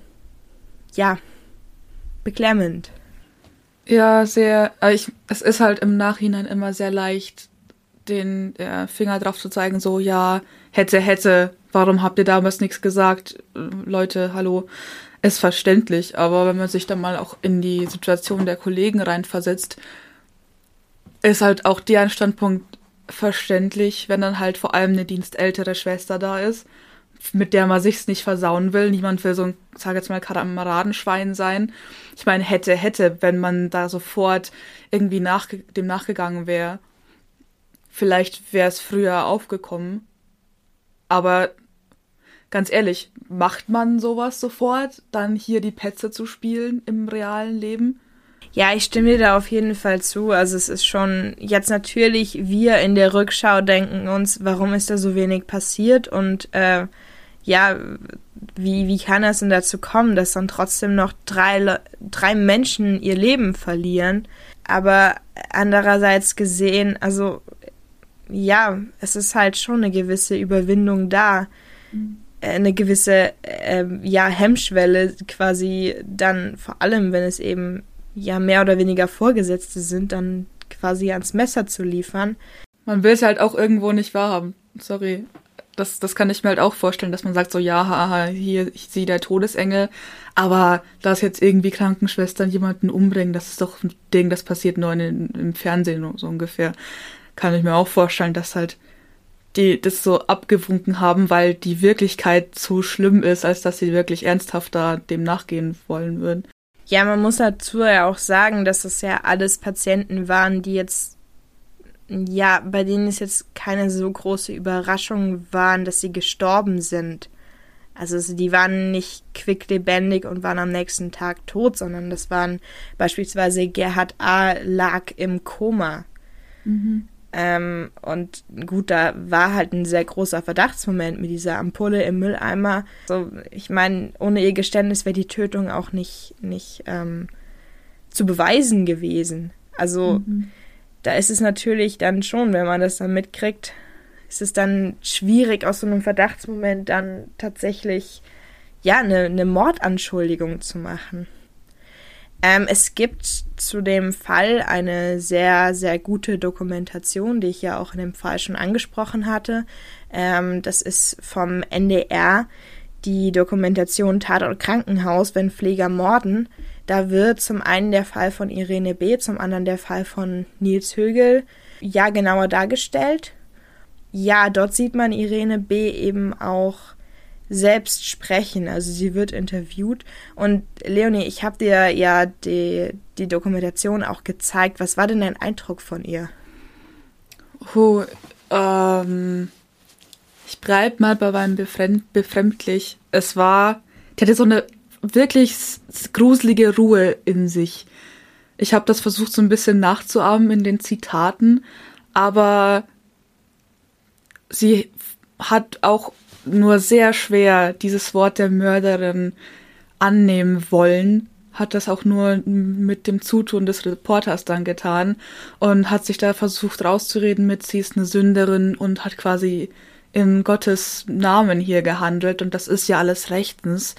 ja, beklemmend. Ja, sehr. Ich, es ist halt im Nachhinein immer sehr leicht, den äh, Finger drauf zu zeigen, so, ja, hätte, hätte, warum habt ihr damals nichts gesagt? Leute, hallo. Ist verständlich, aber wenn man sich dann mal auch in die Situation der Kollegen reinversetzt, ist halt auch deren Standpunkt verständlich, wenn dann halt vor allem eine dienstältere Schwester da ist, mit der man sich's nicht versauen will. Niemand will so ein, sag jetzt mal, Kameradenschwein sein. Ich meine, hätte, hätte, wenn man da sofort irgendwie nach, dem nachgegangen wäre. Vielleicht wäre es früher aufgekommen. Aber ganz ehrlich, macht man sowas sofort, dann hier die Petze zu spielen im realen Leben? Ja, ich stimme dir da auf jeden Fall zu. Also es ist schon jetzt natürlich, wir in der Rückschau denken uns, warum ist da so wenig passiert und äh, ja, wie, wie kann es denn dazu kommen, dass dann trotzdem noch drei, drei Menschen ihr Leben verlieren? Aber andererseits gesehen, also ja, es ist halt schon eine gewisse Überwindung da. Mhm. Eine gewisse äh, ja, Hemmschwelle quasi dann, vor allem wenn es eben ja mehr oder weniger Vorgesetzte sind, dann quasi ans Messer zu liefern. Man will es halt auch irgendwo nicht wahrhaben. Sorry. Das, das kann ich mir halt auch vorstellen, dass man sagt so, ja, haha, hier, ich sehe der Todesengel, aber dass jetzt irgendwie Krankenschwestern jemanden umbringen, das ist doch ein Ding, das passiert nur in, im Fernsehen so ungefähr. Kann ich mir auch vorstellen, dass halt die das so abgewunken haben, weil die Wirklichkeit zu schlimm ist, als dass sie wirklich ernsthafter dem nachgehen wollen würden. Ja, man muss dazu ja auch sagen, dass das ja alles Patienten waren, die jetzt, ja, bei denen es jetzt keine so große Überraschung waren, dass sie gestorben sind. Also die waren nicht quicklebendig und waren am nächsten Tag tot, sondern das waren beispielsweise Gerhard A. lag im Koma. Mhm. Ähm, und gut, da war halt ein sehr großer Verdachtsmoment mit dieser Ampulle im Mülleimer. So, ich meine, ohne ihr Geständnis wäre die Tötung auch nicht, nicht ähm, zu beweisen gewesen. Also mhm. da ist es natürlich dann schon, wenn man das dann mitkriegt, ist es dann schwierig, aus so einem Verdachtsmoment dann tatsächlich ja eine, eine Mordanschuldigung zu machen. Ähm, es gibt zu dem Fall eine sehr, sehr gute Dokumentation, die ich ja auch in dem Fall schon angesprochen hatte. Ähm, das ist vom NDR die Dokumentation Tatort Krankenhaus, wenn Pfleger morden. Da wird zum einen der Fall von Irene B., zum anderen der Fall von Nils Högel ja genauer dargestellt. Ja, dort sieht man Irene B. eben auch selbst sprechen. Also sie wird interviewt. Und Leonie, ich habe dir ja die, die Dokumentation auch gezeigt. Was war denn dein Eindruck von ihr? Oh, ähm, ich bleib mal bei meinem Befremd befremdlich. Es war, die hatte so eine wirklich gruselige Ruhe in sich. Ich habe das versucht so ein bisschen nachzuahmen in den Zitaten, aber sie hat auch nur sehr schwer dieses Wort der Mörderin annehmen wollen, hat das auch nur mit dem Zutun des Reporters dann getan und hat sich da versucht rauszureden mit, sie ist eine Sünderin und hat quasi in Gottes Namen hier gehandelt und das ist ja alles rechtens.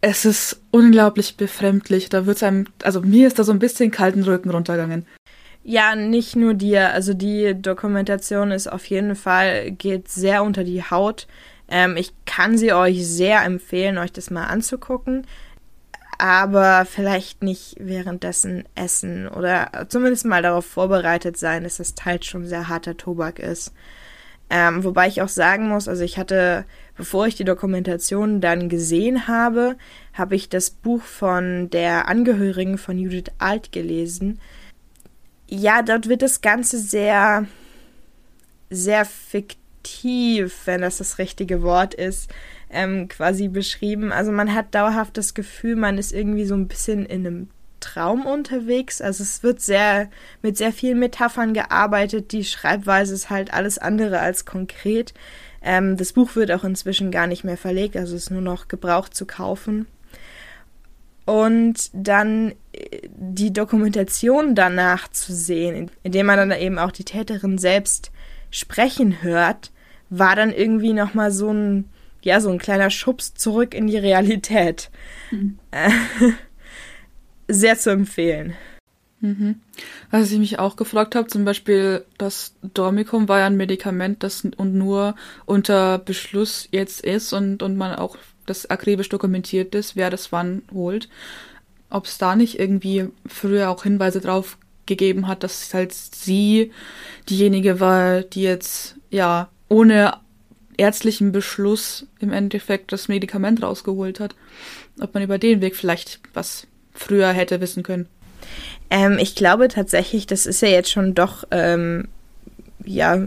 Es ist unglaublich befremdlich. Da wird's einem, also mir ist da so ein bisschen kalten Rücken runtergegangen. Ja, nicht nur dir. Also die Dokumentation ist auf jeden Fall, geht sehr unter die Haut. Ähm, ich kann sie euch sehr empfehlen, euch das mal anzugucken. Aber vielleicht nicht währenddessen essen oder zumindest mal darauf vorbereitet sein, dass das teils schon sehr harter Tobak ist. Ähm, wobei ich auch sagen muss, also ich hatte, bevor ich die Dokumentation dann gesehen habe, habe ich das Buch von der Angehörigen von Judith Alt gelesen. Ja, dort wird das Ganze sehr, sehr fiktiv, wenn das das richtige Wort ist, ähm, quasi beschrieben. Also man hat dauerhaft das Gefühl, man ist irgendwie so ein bisschen in einem Traum unterwegs. Also es wird sehr mit sehr vielen Metaphern gearbeitet. Die Schreibweise ist halt alles andere als konkret. Ähm, das Buch wird auch inzwischen gar nicht mehr verlegt, also ist nur noch gebraucht zu kaufen. Und dann äh, die Dokumentation danach zu sehen, indem man dann eben auch die Täterin selbst sprechen hört, war dann irgendwie nochmal so ein, ja, so ein kleiner Schubs zurück in die Realität. Mhm. <laughs> sehr zu empfehlen. Mhm. Was ich mich auch gefragt habe, zum Beispiel das Dormicum war ja ein Medikament, das und nur unter Beschluss jetzt ist und, und man auch das akribisch dokumentiert ist, wer das wann holt. Ob es da nicht irgendwie früher auch Hinweise drauf gegeben hat, dass halt sie diejenige war, die jetzt ja ohne ärztlichen Beschluss im Endeffekt das Medikament rausgeholt hat. Ob man über den Weg vielleicht was früher hätte wissen können? Ähm, ich glaube tatsächlich, das ist ja jetzt schon doch, ähm, ja,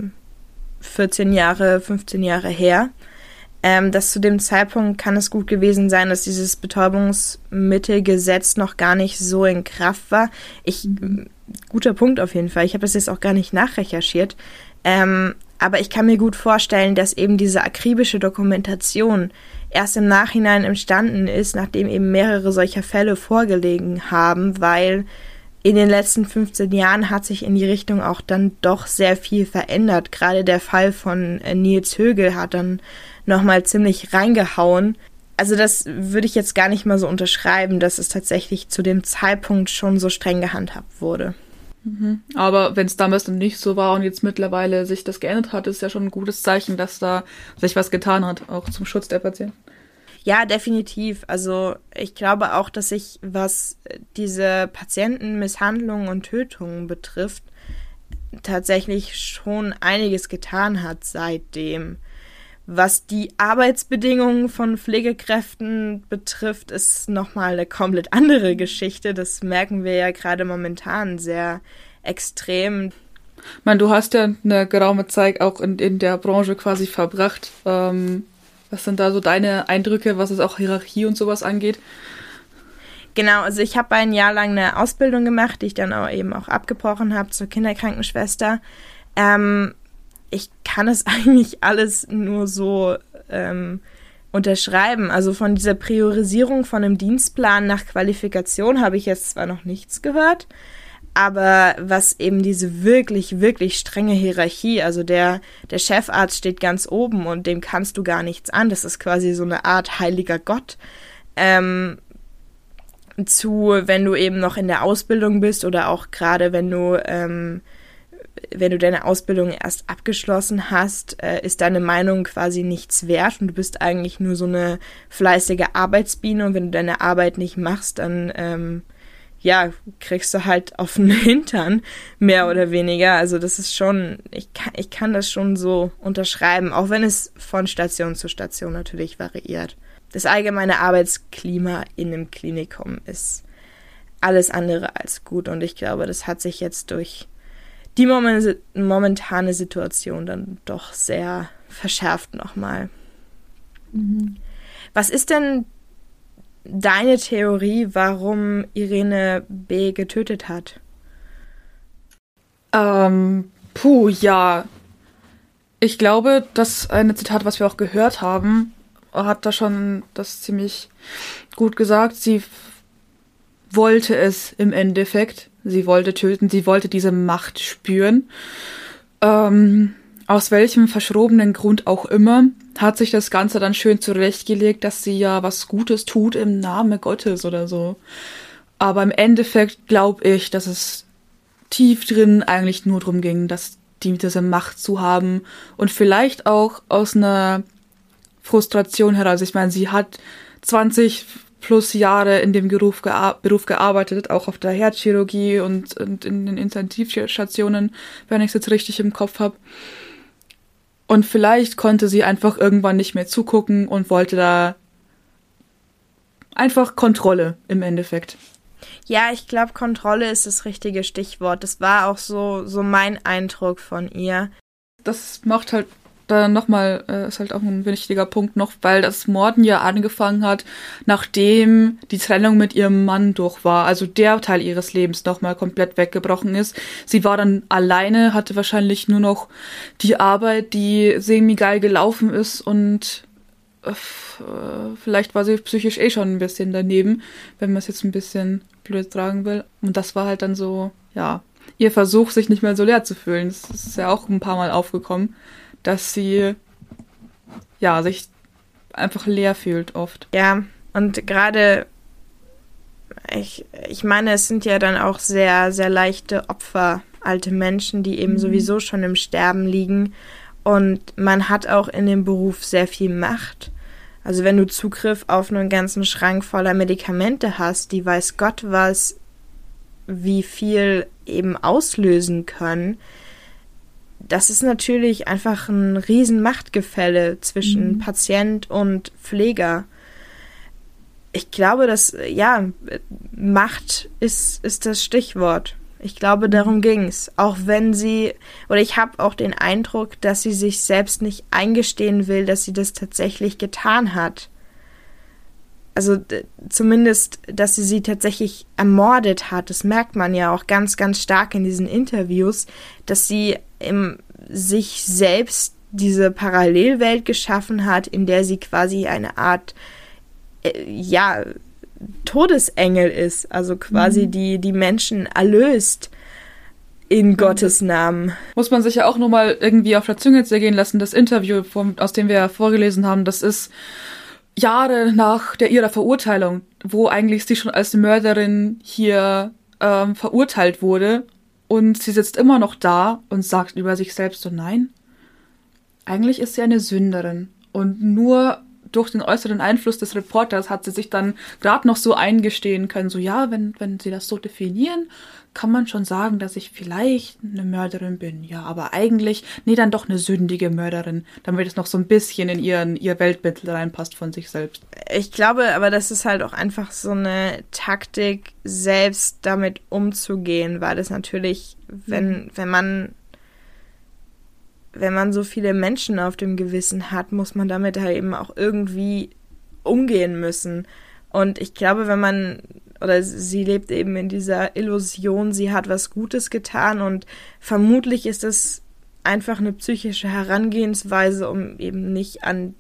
14 Jahre, 15 Jahre her. Ähm, dass zu dem Zeitpunkt kann es gut gewesen sein, dass dieses Betäubungsmittelgesetz noch gar nicht so in Kraft war. Ich, guter Punkt auf jeden Fall. Ich habe das jetzt auch gar nicht nachrecherchiert. Ähm, aber ich kann mir gut vorstellen, dass eben diese akribische Dokumentation erst im Nachhinein entstanden ist, nachdem eben mehrere solcher Fälle vorgelegen haben, weil in den letzten 15 Jahren hat sich in die Richtung auch dann doch sehr viel verändert. Gerade der Fall von äh, Nils Högel hat dann nochmal ziemlich reingehauen. Also das würde ich jetzt gar nicht mal so unterschreiben, dass es tatsächlich zu dem Zeitpunkt schon so streng gehandhabt wurde. Mhm. Aber wenn es damals noch nicht so war und jetzt mittlerweile sich das geändert hat, ist ja schon ein gutes Zeichen, dass da sich was getan hat, auch zum Schutz der Patienten. Ja, definitiv. Also ich glaube auch, dass sich, was diese Patientenmisshandlungen und Tötungen betrifft, tatsächlich schon einiges getan hat seitdem. Was die Arbeitsbedingungen von Pflegekräften betrifft, ist nochmal eine komplett andere Geschichte. Das merken wir ja gerade momentan sehr extrem. Ich meine, du hast ja eine geraume Zeit auch in, in der Branche quasi verbracht. Ähm, was sind da so deine Eindrücke, was es auch Hierarchie und sowas angeht? Genau, also ich habe ein Jahr lang eine Ausbildung gemacht, die ich dann auch eben auch abgebrochen habe zur Kinderkrankenschwester. Ähm, ich kann es <laughs> eigentlich alles nur so ähm, unterschreiben. Also von dieser Priorisierung von einem Dienstplan nach Qualifikation habe ich jetzt zwar noch nichts gehört, aber was eben diese wirklich, wirklich strenge Hierarchie, also der, der Chefarzt steht ganz oben und dem kannst du gar nichts an. Das ist quasi so eine Art heiliger Gott. Ähm, zu, wenn du eben noch in der Ausbildung bist oder auch gerade wenn du ähm, wenn du deine Ausbildung erst abgeschlossen hast, äh, ist deine Meinung quasi nichts wert und du bist eigentlich nur so eine fleißige Arbeitsbiene und wenn du deine Arbeit nicht machst, dann ähm, ja, kriegst du halt auf den <laughs> Hintern, mehr oder weniger. Also das ist schon, ich kann, ich kann das schon so unterschreiben, auch wenn es von Station zu Station natürlich variiert. Das allgemeine Arbeitsklima in einem Klinikum ist alles andere als gut und ich glaube, das hat sich jetzt durch die momentane Situation dann doch sehr verschärft nochmal. Mhm. Was ist denn deine Theorie, warum Irene B. getötet hat? Ähm, puh, ja. Ich glaube, das eine Zitat, was wir auch gehört haben, hat da schon das ziemlich gut gesagt. Sie wollte es im Endeffekt. Sie wollte töten, sie wollte diese Macht spüren. Ähm, aus welchem verschrobenen Grund auch immer, hat sich das Ganze dann schön zurechtgelegt, dass sie ja was Gutes tut im Namen Gottes oder so. Aber im Endeffekt glaube ich, dass es tief drin eigentlich nur darum ging, dass die diese Macht zu haben und vielleicht auch aus einer Frustration heraus. Ich meine, sie hat 20 plus Jahre in dem Beruf, gear Beruf gearbeitet, auch auf der Herzchirurgie und, und in den Intensivstationen, wenn ich es jetzt richtig im Kopf habe. Und vielleicht konnte sie einfach irgendwann nicht mehr zugucken und wollte da einfach Kontrolle im Endeffekt. Ja, ich glaube, Kontrolle ist das richtige Stichwort. Das war auch so, so mein Eindruck von ihr. Das macht halt da nochmal, äh, ist halt auch ein wichtiger Punkt noch, weil das Morden ja angefangen hat, nachdem die Trennung mit ihrem Mann durch war. Also der Teil ihres Lebens nochmal komplett weggebrochen ist. Sie war dann alleine, hatte wahrscheinlich nur noch die Arbeit, die semi-geil gelaufen ist und äh, vielleicht war sie psychisch eh schon ein bisschen daneben, wenn man es jetzt ein bisschen blöd tragen will. Und das war halt dann so, ja, ihr Versuch, sich nicht mehr so leer zu fühlen. Das ist ja auch ein paar Mal aufgekommen, dass sie, ja, sich einfach leer fühlt oft. Ja, und gerade, ich, ich meine, es sind ja dann auch sehr, sehr leichte Opfer, alte Menschen, die eben mhm. sowieso schon im Sterben liegen. Und man hat auch in dem Beruf sehr viel Macht. Also wenn du Zugriff auf einen ganzen Schrank voller Medikamente hast, die weiß Gott was, wie viel eben auslösen können, das ist natürlich einfach ein riesen Machtgefälle zwischen mhm. Patient und Pfleger. Ich glaube, dass, ja, Macht ist, ist das Stichwort. Ich glaube, darum ging's. Auch wenn sie, oder ich habe auch den Eindruck, dass sie sich selbst nicht eingestehen will, dass sie das tatsächlich getan hat. Also zumindest, dass sie sie tatsächlich ermordet hat. Das merkt man ja auch ganz, ganz stark in diesen Interviews, dass sie im, sich selbst diese Parallelwelt geschaffen hat, in der sie quasi eine Art, äh, ja, Todesengel ist, also quasi mhm. die, die Menschen erlöst in Gottes Namen. Muss man sich ja auch nochmal irgendwie auf der Zunge zergehen lassen. Das Interview, vom, aus dem wir ja vorgelesen haben, das ist Jahre nach der ihrer Verurteilung, wo eigentlich sie schon als Mörderin hier ähm, verurteilt wurde. Und sie sitzt immer noch da und sagt über sich selbst so, nein, eigentlich ist sie eine Sünderin. Und nur durch den äußeren Einfluss des Reporters hat sie sich dann gerade noch so eingestehen können, so ja, wenn, wenn sie das so definieren, kann man schon sagen, dass ich vielleicht eine Mörderin bin. Ja, aber eigentlich, nee, dann doch eine sündige Mörderin, damit es noch so ein bisschen in ihren, ihr Weltbild reinpasst von sich selbst. Ich glaube aber, das ist halt auch einfach so eine Taktik, selbst damit umzugehen, weil es natürlich, wenn, mhm. wenn man wenn man so viele Menschen auf dem Gewissen hat, muss man damit halt eben auch irgendwie umgehen müssen. Und ich glaube, wenn man, oder sie lebt eben in dieser Illusion, sie hat was Gutes getan und vermutlich ist es einfach eine psychische Herangehensweise, um eben nicht an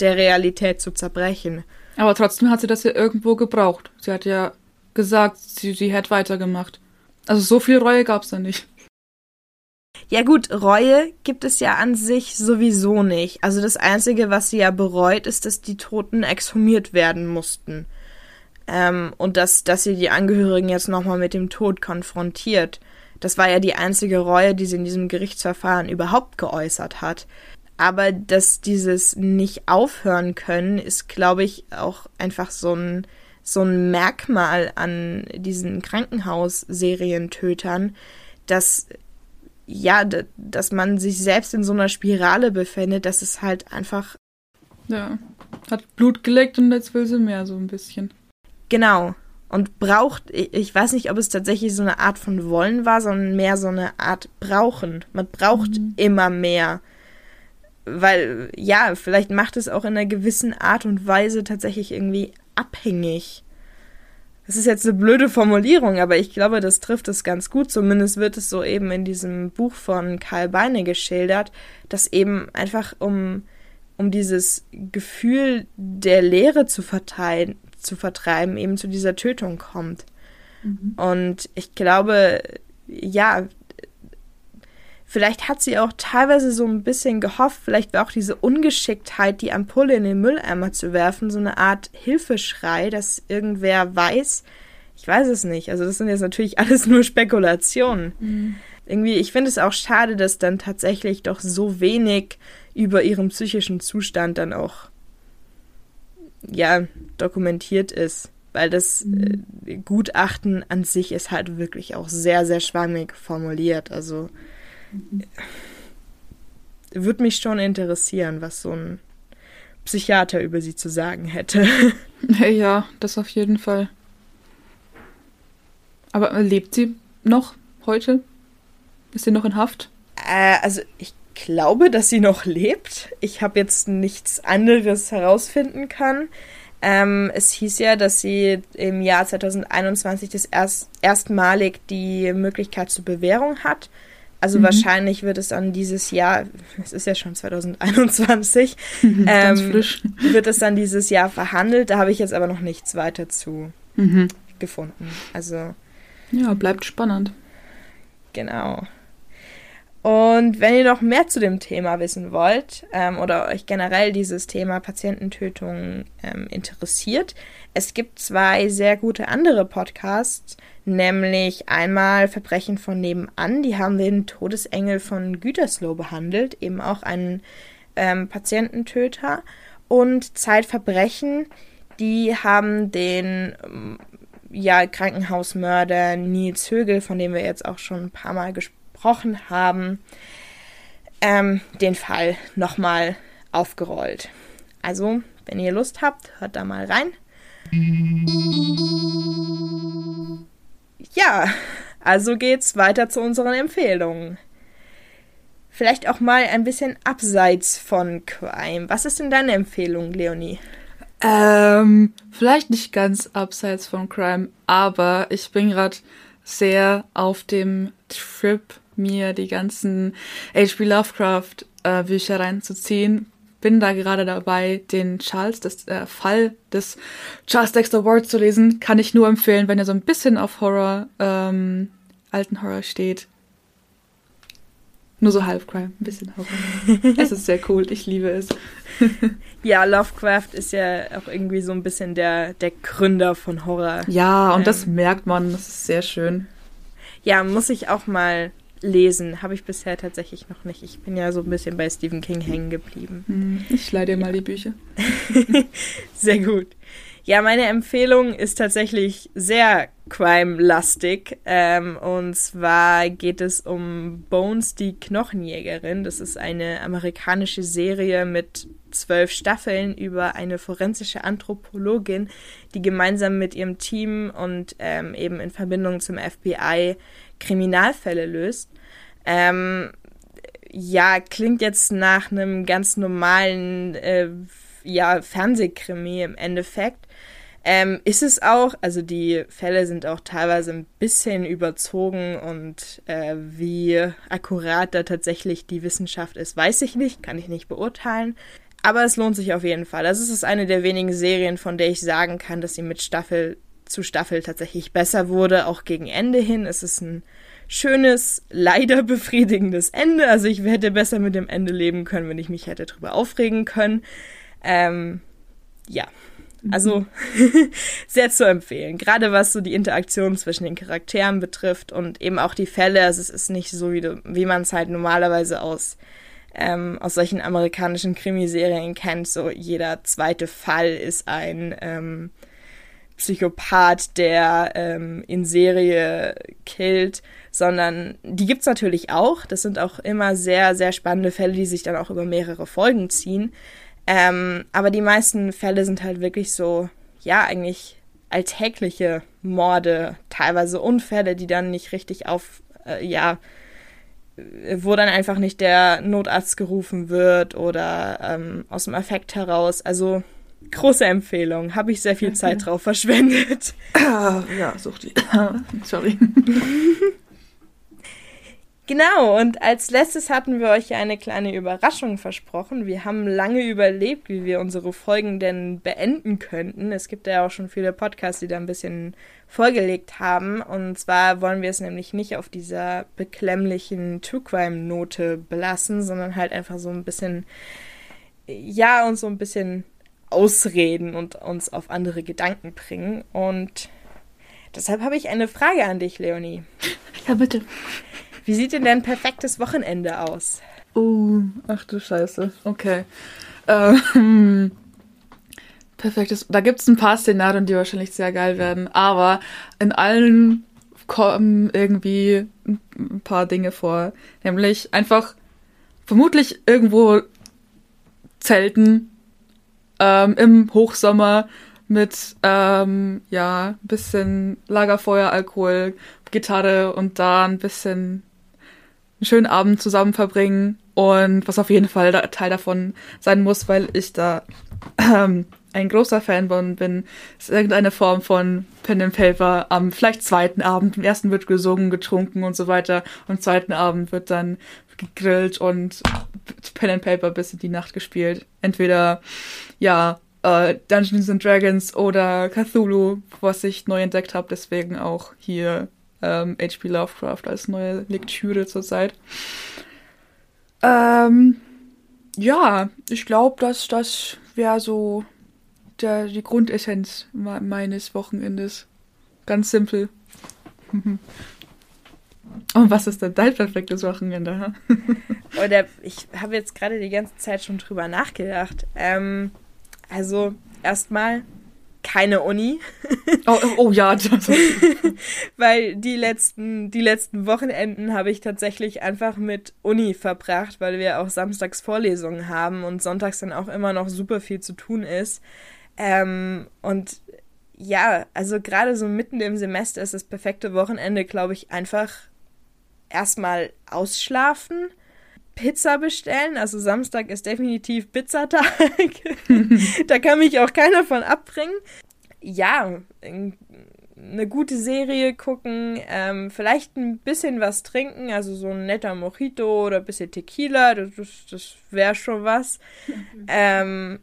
der Realität zu zerbrechen. Aber trotzdem hat sie das ja irgendwo gebraucht. Sie hat ja gesagt, sie, sie hätte weitergemacht. Also so viel Reue gab's da nicht. Ja gut, Reue gibt es ja an sich sowieso nicht. Also das Einzige, was sie ja bereut, ist, dass die Toten exhumiert werden mussten. Ähm, und dass, dass sie die Angehörigen jetzt nochmal mit dem Tod konfrontiert. Das war ja die einzige Reue, die sie in diesem Gerichtsverfahren überhaupt geäußert hat. Aber dass dieses nicht aufhören können, ist, glaube ich, auch einfach so ein, so ein Merkmal an diesen Krankenhausserientötern, dass ja, dass man sich selbst in so einer Spirale befindet, dass es halt einfach. Ja, hat Blut geleckt und jetzt will sie mehr, so ein bisschen. Genau. Und braucht, ich weiß nicht, ob es tatsächlich so eine Art von Wollen war, sondern mehr so eine Art Brauchen. Man braucht mhm. immer mehr. Weil, ja, vielleicht macht es auch in einer gewissen Art und Weise tatsächlich irgendwie abhängig. Das ist jetzt eine blöde Formulierung, aber ich glaube, das trifft es ganz gut. Zumindest wird es so eben in diesem Buch von Karl Beine geschildert, dass eben einfach um, um dieses Gefühl der Leere zu verteilen, zu vertreiben, eben zu dieser Tötung kommt. Mhm. Und ich glaube, ja, Vielleicht hat sie auch teilweise so ein bisschen gehofft, vielleicht war auch diese Ungeschicktheit, die Ampulle in den Mülleimer zu werfen, so eine Art Hilfeschrei, dass irgendwer weiß, ich weiß es nicht. Also das sind jetzt natürlich <laughs> alles nur Spekulationen. Mhm. Irgendwie, ich finde es auch schade, dass dann tatsächlich doch so wenig über ihren psychischen Zustand dann auch ja dokumentiert ist, weil das äh, Gutachten an sich ist halt wirklich auch sehr sehr schwammig formuliert. Also mhm. würde mich schon interessieren, was so ein Psychiater über sie zu sagen hätte. <laughs> Ja, das auf jeden Fall. Aber lebt sie noch heute? Ist sie noch in Haft? Äh, also ich glaube, dass sie noch lebt. Ich habe jetzt nichts anderes herausfinden können. Ähm, es hieß ja, dass sie im Jahr 2021 das erst, erstmalig die Möglichkeit zur Bewährung hat. Also mhm. wahrscheinlich wird es dann dieses Jahr, es ist ja schon 2021, <laughs> ähm, wird es dann dieses Jahr verhandelt. Da habe ich jetzt aber noch nichts weiter zu mhm. gefunden. Also ja, bleibt spannend. Genau. Und wenn ihr noch mehr zu dem Thema wissen wollt ähm, oder euch generell dieses Thema Patiententötung ähm, interessiert, es gibt zwei sehr gute andere Podcasts, nämlich einmal Verbrechen von nebenan, die haben den Todesengel von Gütersloh behandelt, eben auch einen ähm, Patiententöter, und Zeitverbrechen, die haben den ja, Krankenhausmörder Nils Högel, von dem wir jetzt auch schon ein paar Mal gesprochen haben, ähm, den Fall nochmal aufgerollt. Also, wenn ihr Lust habt, hört da mal rein. Ja, also geht's weiter zu unseren Empfehlungen. Vielleicht auch mal ein bisschen abseits von Crime. Was ist denn deine Empfehlung, Leonie? Ähm, vielleicht nicht ganz abseits von Crime, aber ich bin gerade sehr auf dem Trip, mir die ganzen H.P. Lovecraft äh, Bücher reinzuziehen. Bin da gerade dabei, den Charles, das äh, Fall des Charles Dexter Ward zu lesen. Kann ich nur empfehlen, wenn ihr so ein bisschen auf Horror, ähm, alten Horror steht. Nur so Halbcrime, ein bisschen Horror. <laughs> es ist sehr cool, ich liebe es. <laughs> ja, Lovecraft ist ja auch irgendwie so ein bisschen der, der Gründer von Horror. Ja, und ähm, das merkt man, das ist sehr schön. Ja, muss ich auch mal lesen. Habe ich bisher tatsächlich noch nicht. Ich bin ja so ein bisschen bei Stephen King hängen geblieben. Hm, ich leih dir ja. mal die Bücher. <laughs> sehr gut. Ja, meine Empfehlung ist tatsächlich sehr crime-lastig. Ähm, und zwar geht es um Bones, die Knochenjägerin. Das ist eine amerikanische Serie mit zwölf Staffeln über eine forensische Anthropologin, die gemeinsam mit ihrem Team und ähm, eben in Verbindung zum FBI Kriminalfälle löst. Ähm, ja, klingt jetzt nach einem ganz normalen äh, ja, Fernsehkrimi im Endeffekt. Ähm, ist es auch, also die Fälle sind auch teilweise ein bisschen überzogen und äh, wie akkurat da tatsächlich die Wissenschaft ist, weiß ich nicht, kann ich nicht beurteilen. Aber es lohnt sich auf jeden Fall. Das ist eine der wenigen Serien, von der ich sagen kann, dass sie mit Staffel zu Staffel tatsächlich besser wurde, auch gegen Ende hin. Es ist ein schönes, leider befriedigendes Ende. Also ich hätte besser mit dem Ende leben können, wenn ich mich hätte drüber aufregen können. Ähm, ja, also <laughs> sehr zu empfehlen. Gerade was so die Interaktion zwischen den Charakteren betrifft und eben auch die Fälle. Also es ist nicht so, wie, wie man es halt normalerweise aus, ähm, aus solchen amerikanischen Krimiserien kennt. So jeder zweite Fall ist ein ähm, Psychopath, der ähm, in Serie killt, sondern die gibt's natürlich auch. Das sind auch immer sehr, sehr spannende Fälle, die sich dann auch über mehrere Folgen ziehen. Ähm, aber die meisten Fälle sind halt wirklich so, ja, eigentlich alltägliche Morde, teilweise Unfälle, die dann nicht richtig auf, äh, ja, wo dann einfach nicht der Notarzt gerufen wird oder ähm, aus dem Affekt heraus. Also große Empfehlung. Habe ich sehr viel Zeit drauf verschwendet. Ja, such die. Sorry. Genau, und als letztes hatten wir euch eine kleine Überraschung versprochen. Wir haben lange überlegt, wie wir unsere Folgen denn beenden könnten. Es gibt ja auch schon viele Podcasts, die da ein bisschen vorgelegt haben. Und zwar wollen wir es nämlich nicht auf dieser beklemmlichen True Crime-Note belassen, sondern halt einfach so ein bisschen, ja, uns so ein bisschen ausreden und uns auf andere Gedanken bringen. Und Deshalb habe ich eine Frage an dich, Leonie. Ja, bitte. Wie sieht denn dein perfektes Wochenende aus? Oh, ach du Scheiße. Okay. Ähm, <laughs> perfektes. Da gibt es ein paar Szenarien, die wahrscheinlich sehr geil werden, aber in allen kommen irgendwie ein paar Dinge vor. Nämlich einfach vermutlich irgendwo zelten ähm, im Hochsommer mit ähm, ja ein bisschen Lagerfeuer, Alkohol, Gitarre und da ein bisschen einen schönen Abend zusammen verbringen und was auf jeden Fall Teil davon sein muss, weil ich da <clears throat> ähm, ein großer Fan von bin, ist irgendeine Form von Pen and Paper am vielleicht zweiten Abend. Im ersten wird gesungen, getrunken und so weiter. Am zweiten Abend wird dann gegrillt und Pen and Paper bis in die Nacht gespielt. Entweder, ja, äh, Dungeons and Dragons oder Cthulhu, was ich neu entdeckt habe. Deswegen auch hier ähm, H.P. Lovecraft als neue Lektüre zurzeit. Ähm, ja, ich glaube, dass das wäre so der, die Grundessenz meines Wochenendes. Ganz simpel. <laughs> Und was ist denn dein perfektes Wochenende? <laughs> Oder ich habe jetzt gerade die ganze Zeit schon drüber nachgedacht. Ähm, also erstmal keine Uni. Oh, oh, oh ja. <laughs> weil die letzten, die letzten Wochenenden habe ich tatsächlich einfach mit Uni verbracht, weil wir auch samstags Vorlesungen haben und sonntags dann auch immer noch super viel zu tun ist. Ähm, und ja, also gerade so mitten im Semester ist das perfekte Wochenende, glaube ich, einfach erstmal ausschlafen, Pizza bestellen. Also Samstag ist definitiv Pizzatag. <laughs> da kann mich auch keiner von abbringen. Ja, eine gute Serie gucken, ähm, vielleicht ein bisschen was trinken, also so ein netter Mojito oder ein bisschen Tequila, das, das, wäre schon was. Ähm,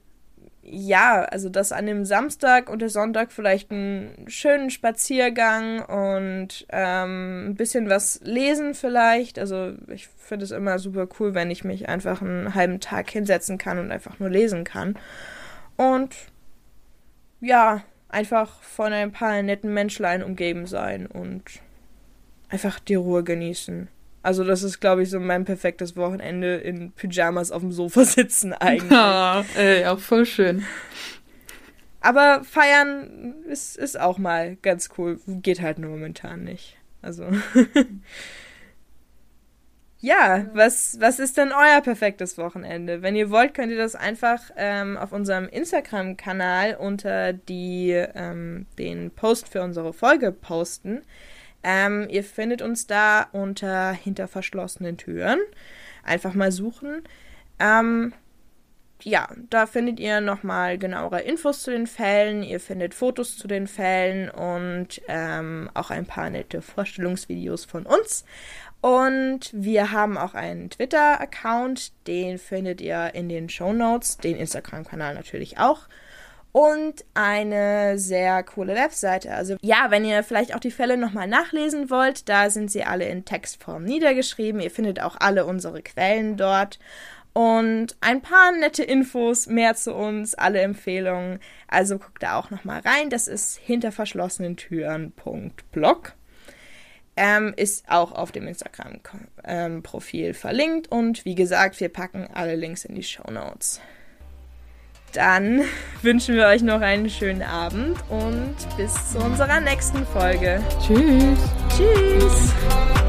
ja, also das an dem Samstag und der Sonntag vielleicht einen schönen Spaziergang und ähm, ein bisschen was lesen vielleicht. Also ich finde es immer super cool, wenn ich mich einfach einen halben Tag hinsetzen kann und einfach nur lesen kann. Und ja, einfach von ein paar netten Menschlein umgeben sein und einfach die Ruhe genießen. Also das ist, glaube ich, so mein perfektes Wochenende in Pyjamas auf dem Sofa <laughs> sitzen eigentlich. Ja, ey, auch voll schön. Aber feiern ist, ist auch mal ganz cool. Geht halt nur momentan nicht. Also. <laughs> ja, was, was ist denn euer perfektes Wochenende? Wenn ihr wollt, könnt ihr das einfach ähm, auf unserem Instagram-Kanal unter die, ähm, den Post für unsere Folge posten. Ähm, ihr findet uns da unter hinter verschlossenen Türen. Einfach mal suchen. Ähm, ja, da findet ihr nochmal genauere Infos zu den Fällen. Ihr findet Fotos zu den Fällen und ähm, auch ein paar nette Vorstellungsvideos von uns. Und wir haben auch einen Twitter-Account, den findet ihr in den Show Notes, den Instagram-Kanal natürlich auch und eine sehr coole Webseite. Also ja, wenn ihr vielleicht auch die Fälle nochmal nachlesen wollt, da sind sie alle in Textform niedergeschrieben. Ihr findet auch alle unsere Quellen dort. Und ein paar nette Infos mehr zu uns, alle Empfehlungen. Also guckt da auch nochmal rein. Das ist hinter verschlossenen Türen.blog. Ähm, ist auch auf dem Instagram-Profil ähm, verlinkt. Und wie gesagt, wir packen alle Links in die Show Notes. Dann wünschen wir euch noch einen schönen Abend und bis zu unserer nächsten Folge. Tschüss. Tschüss.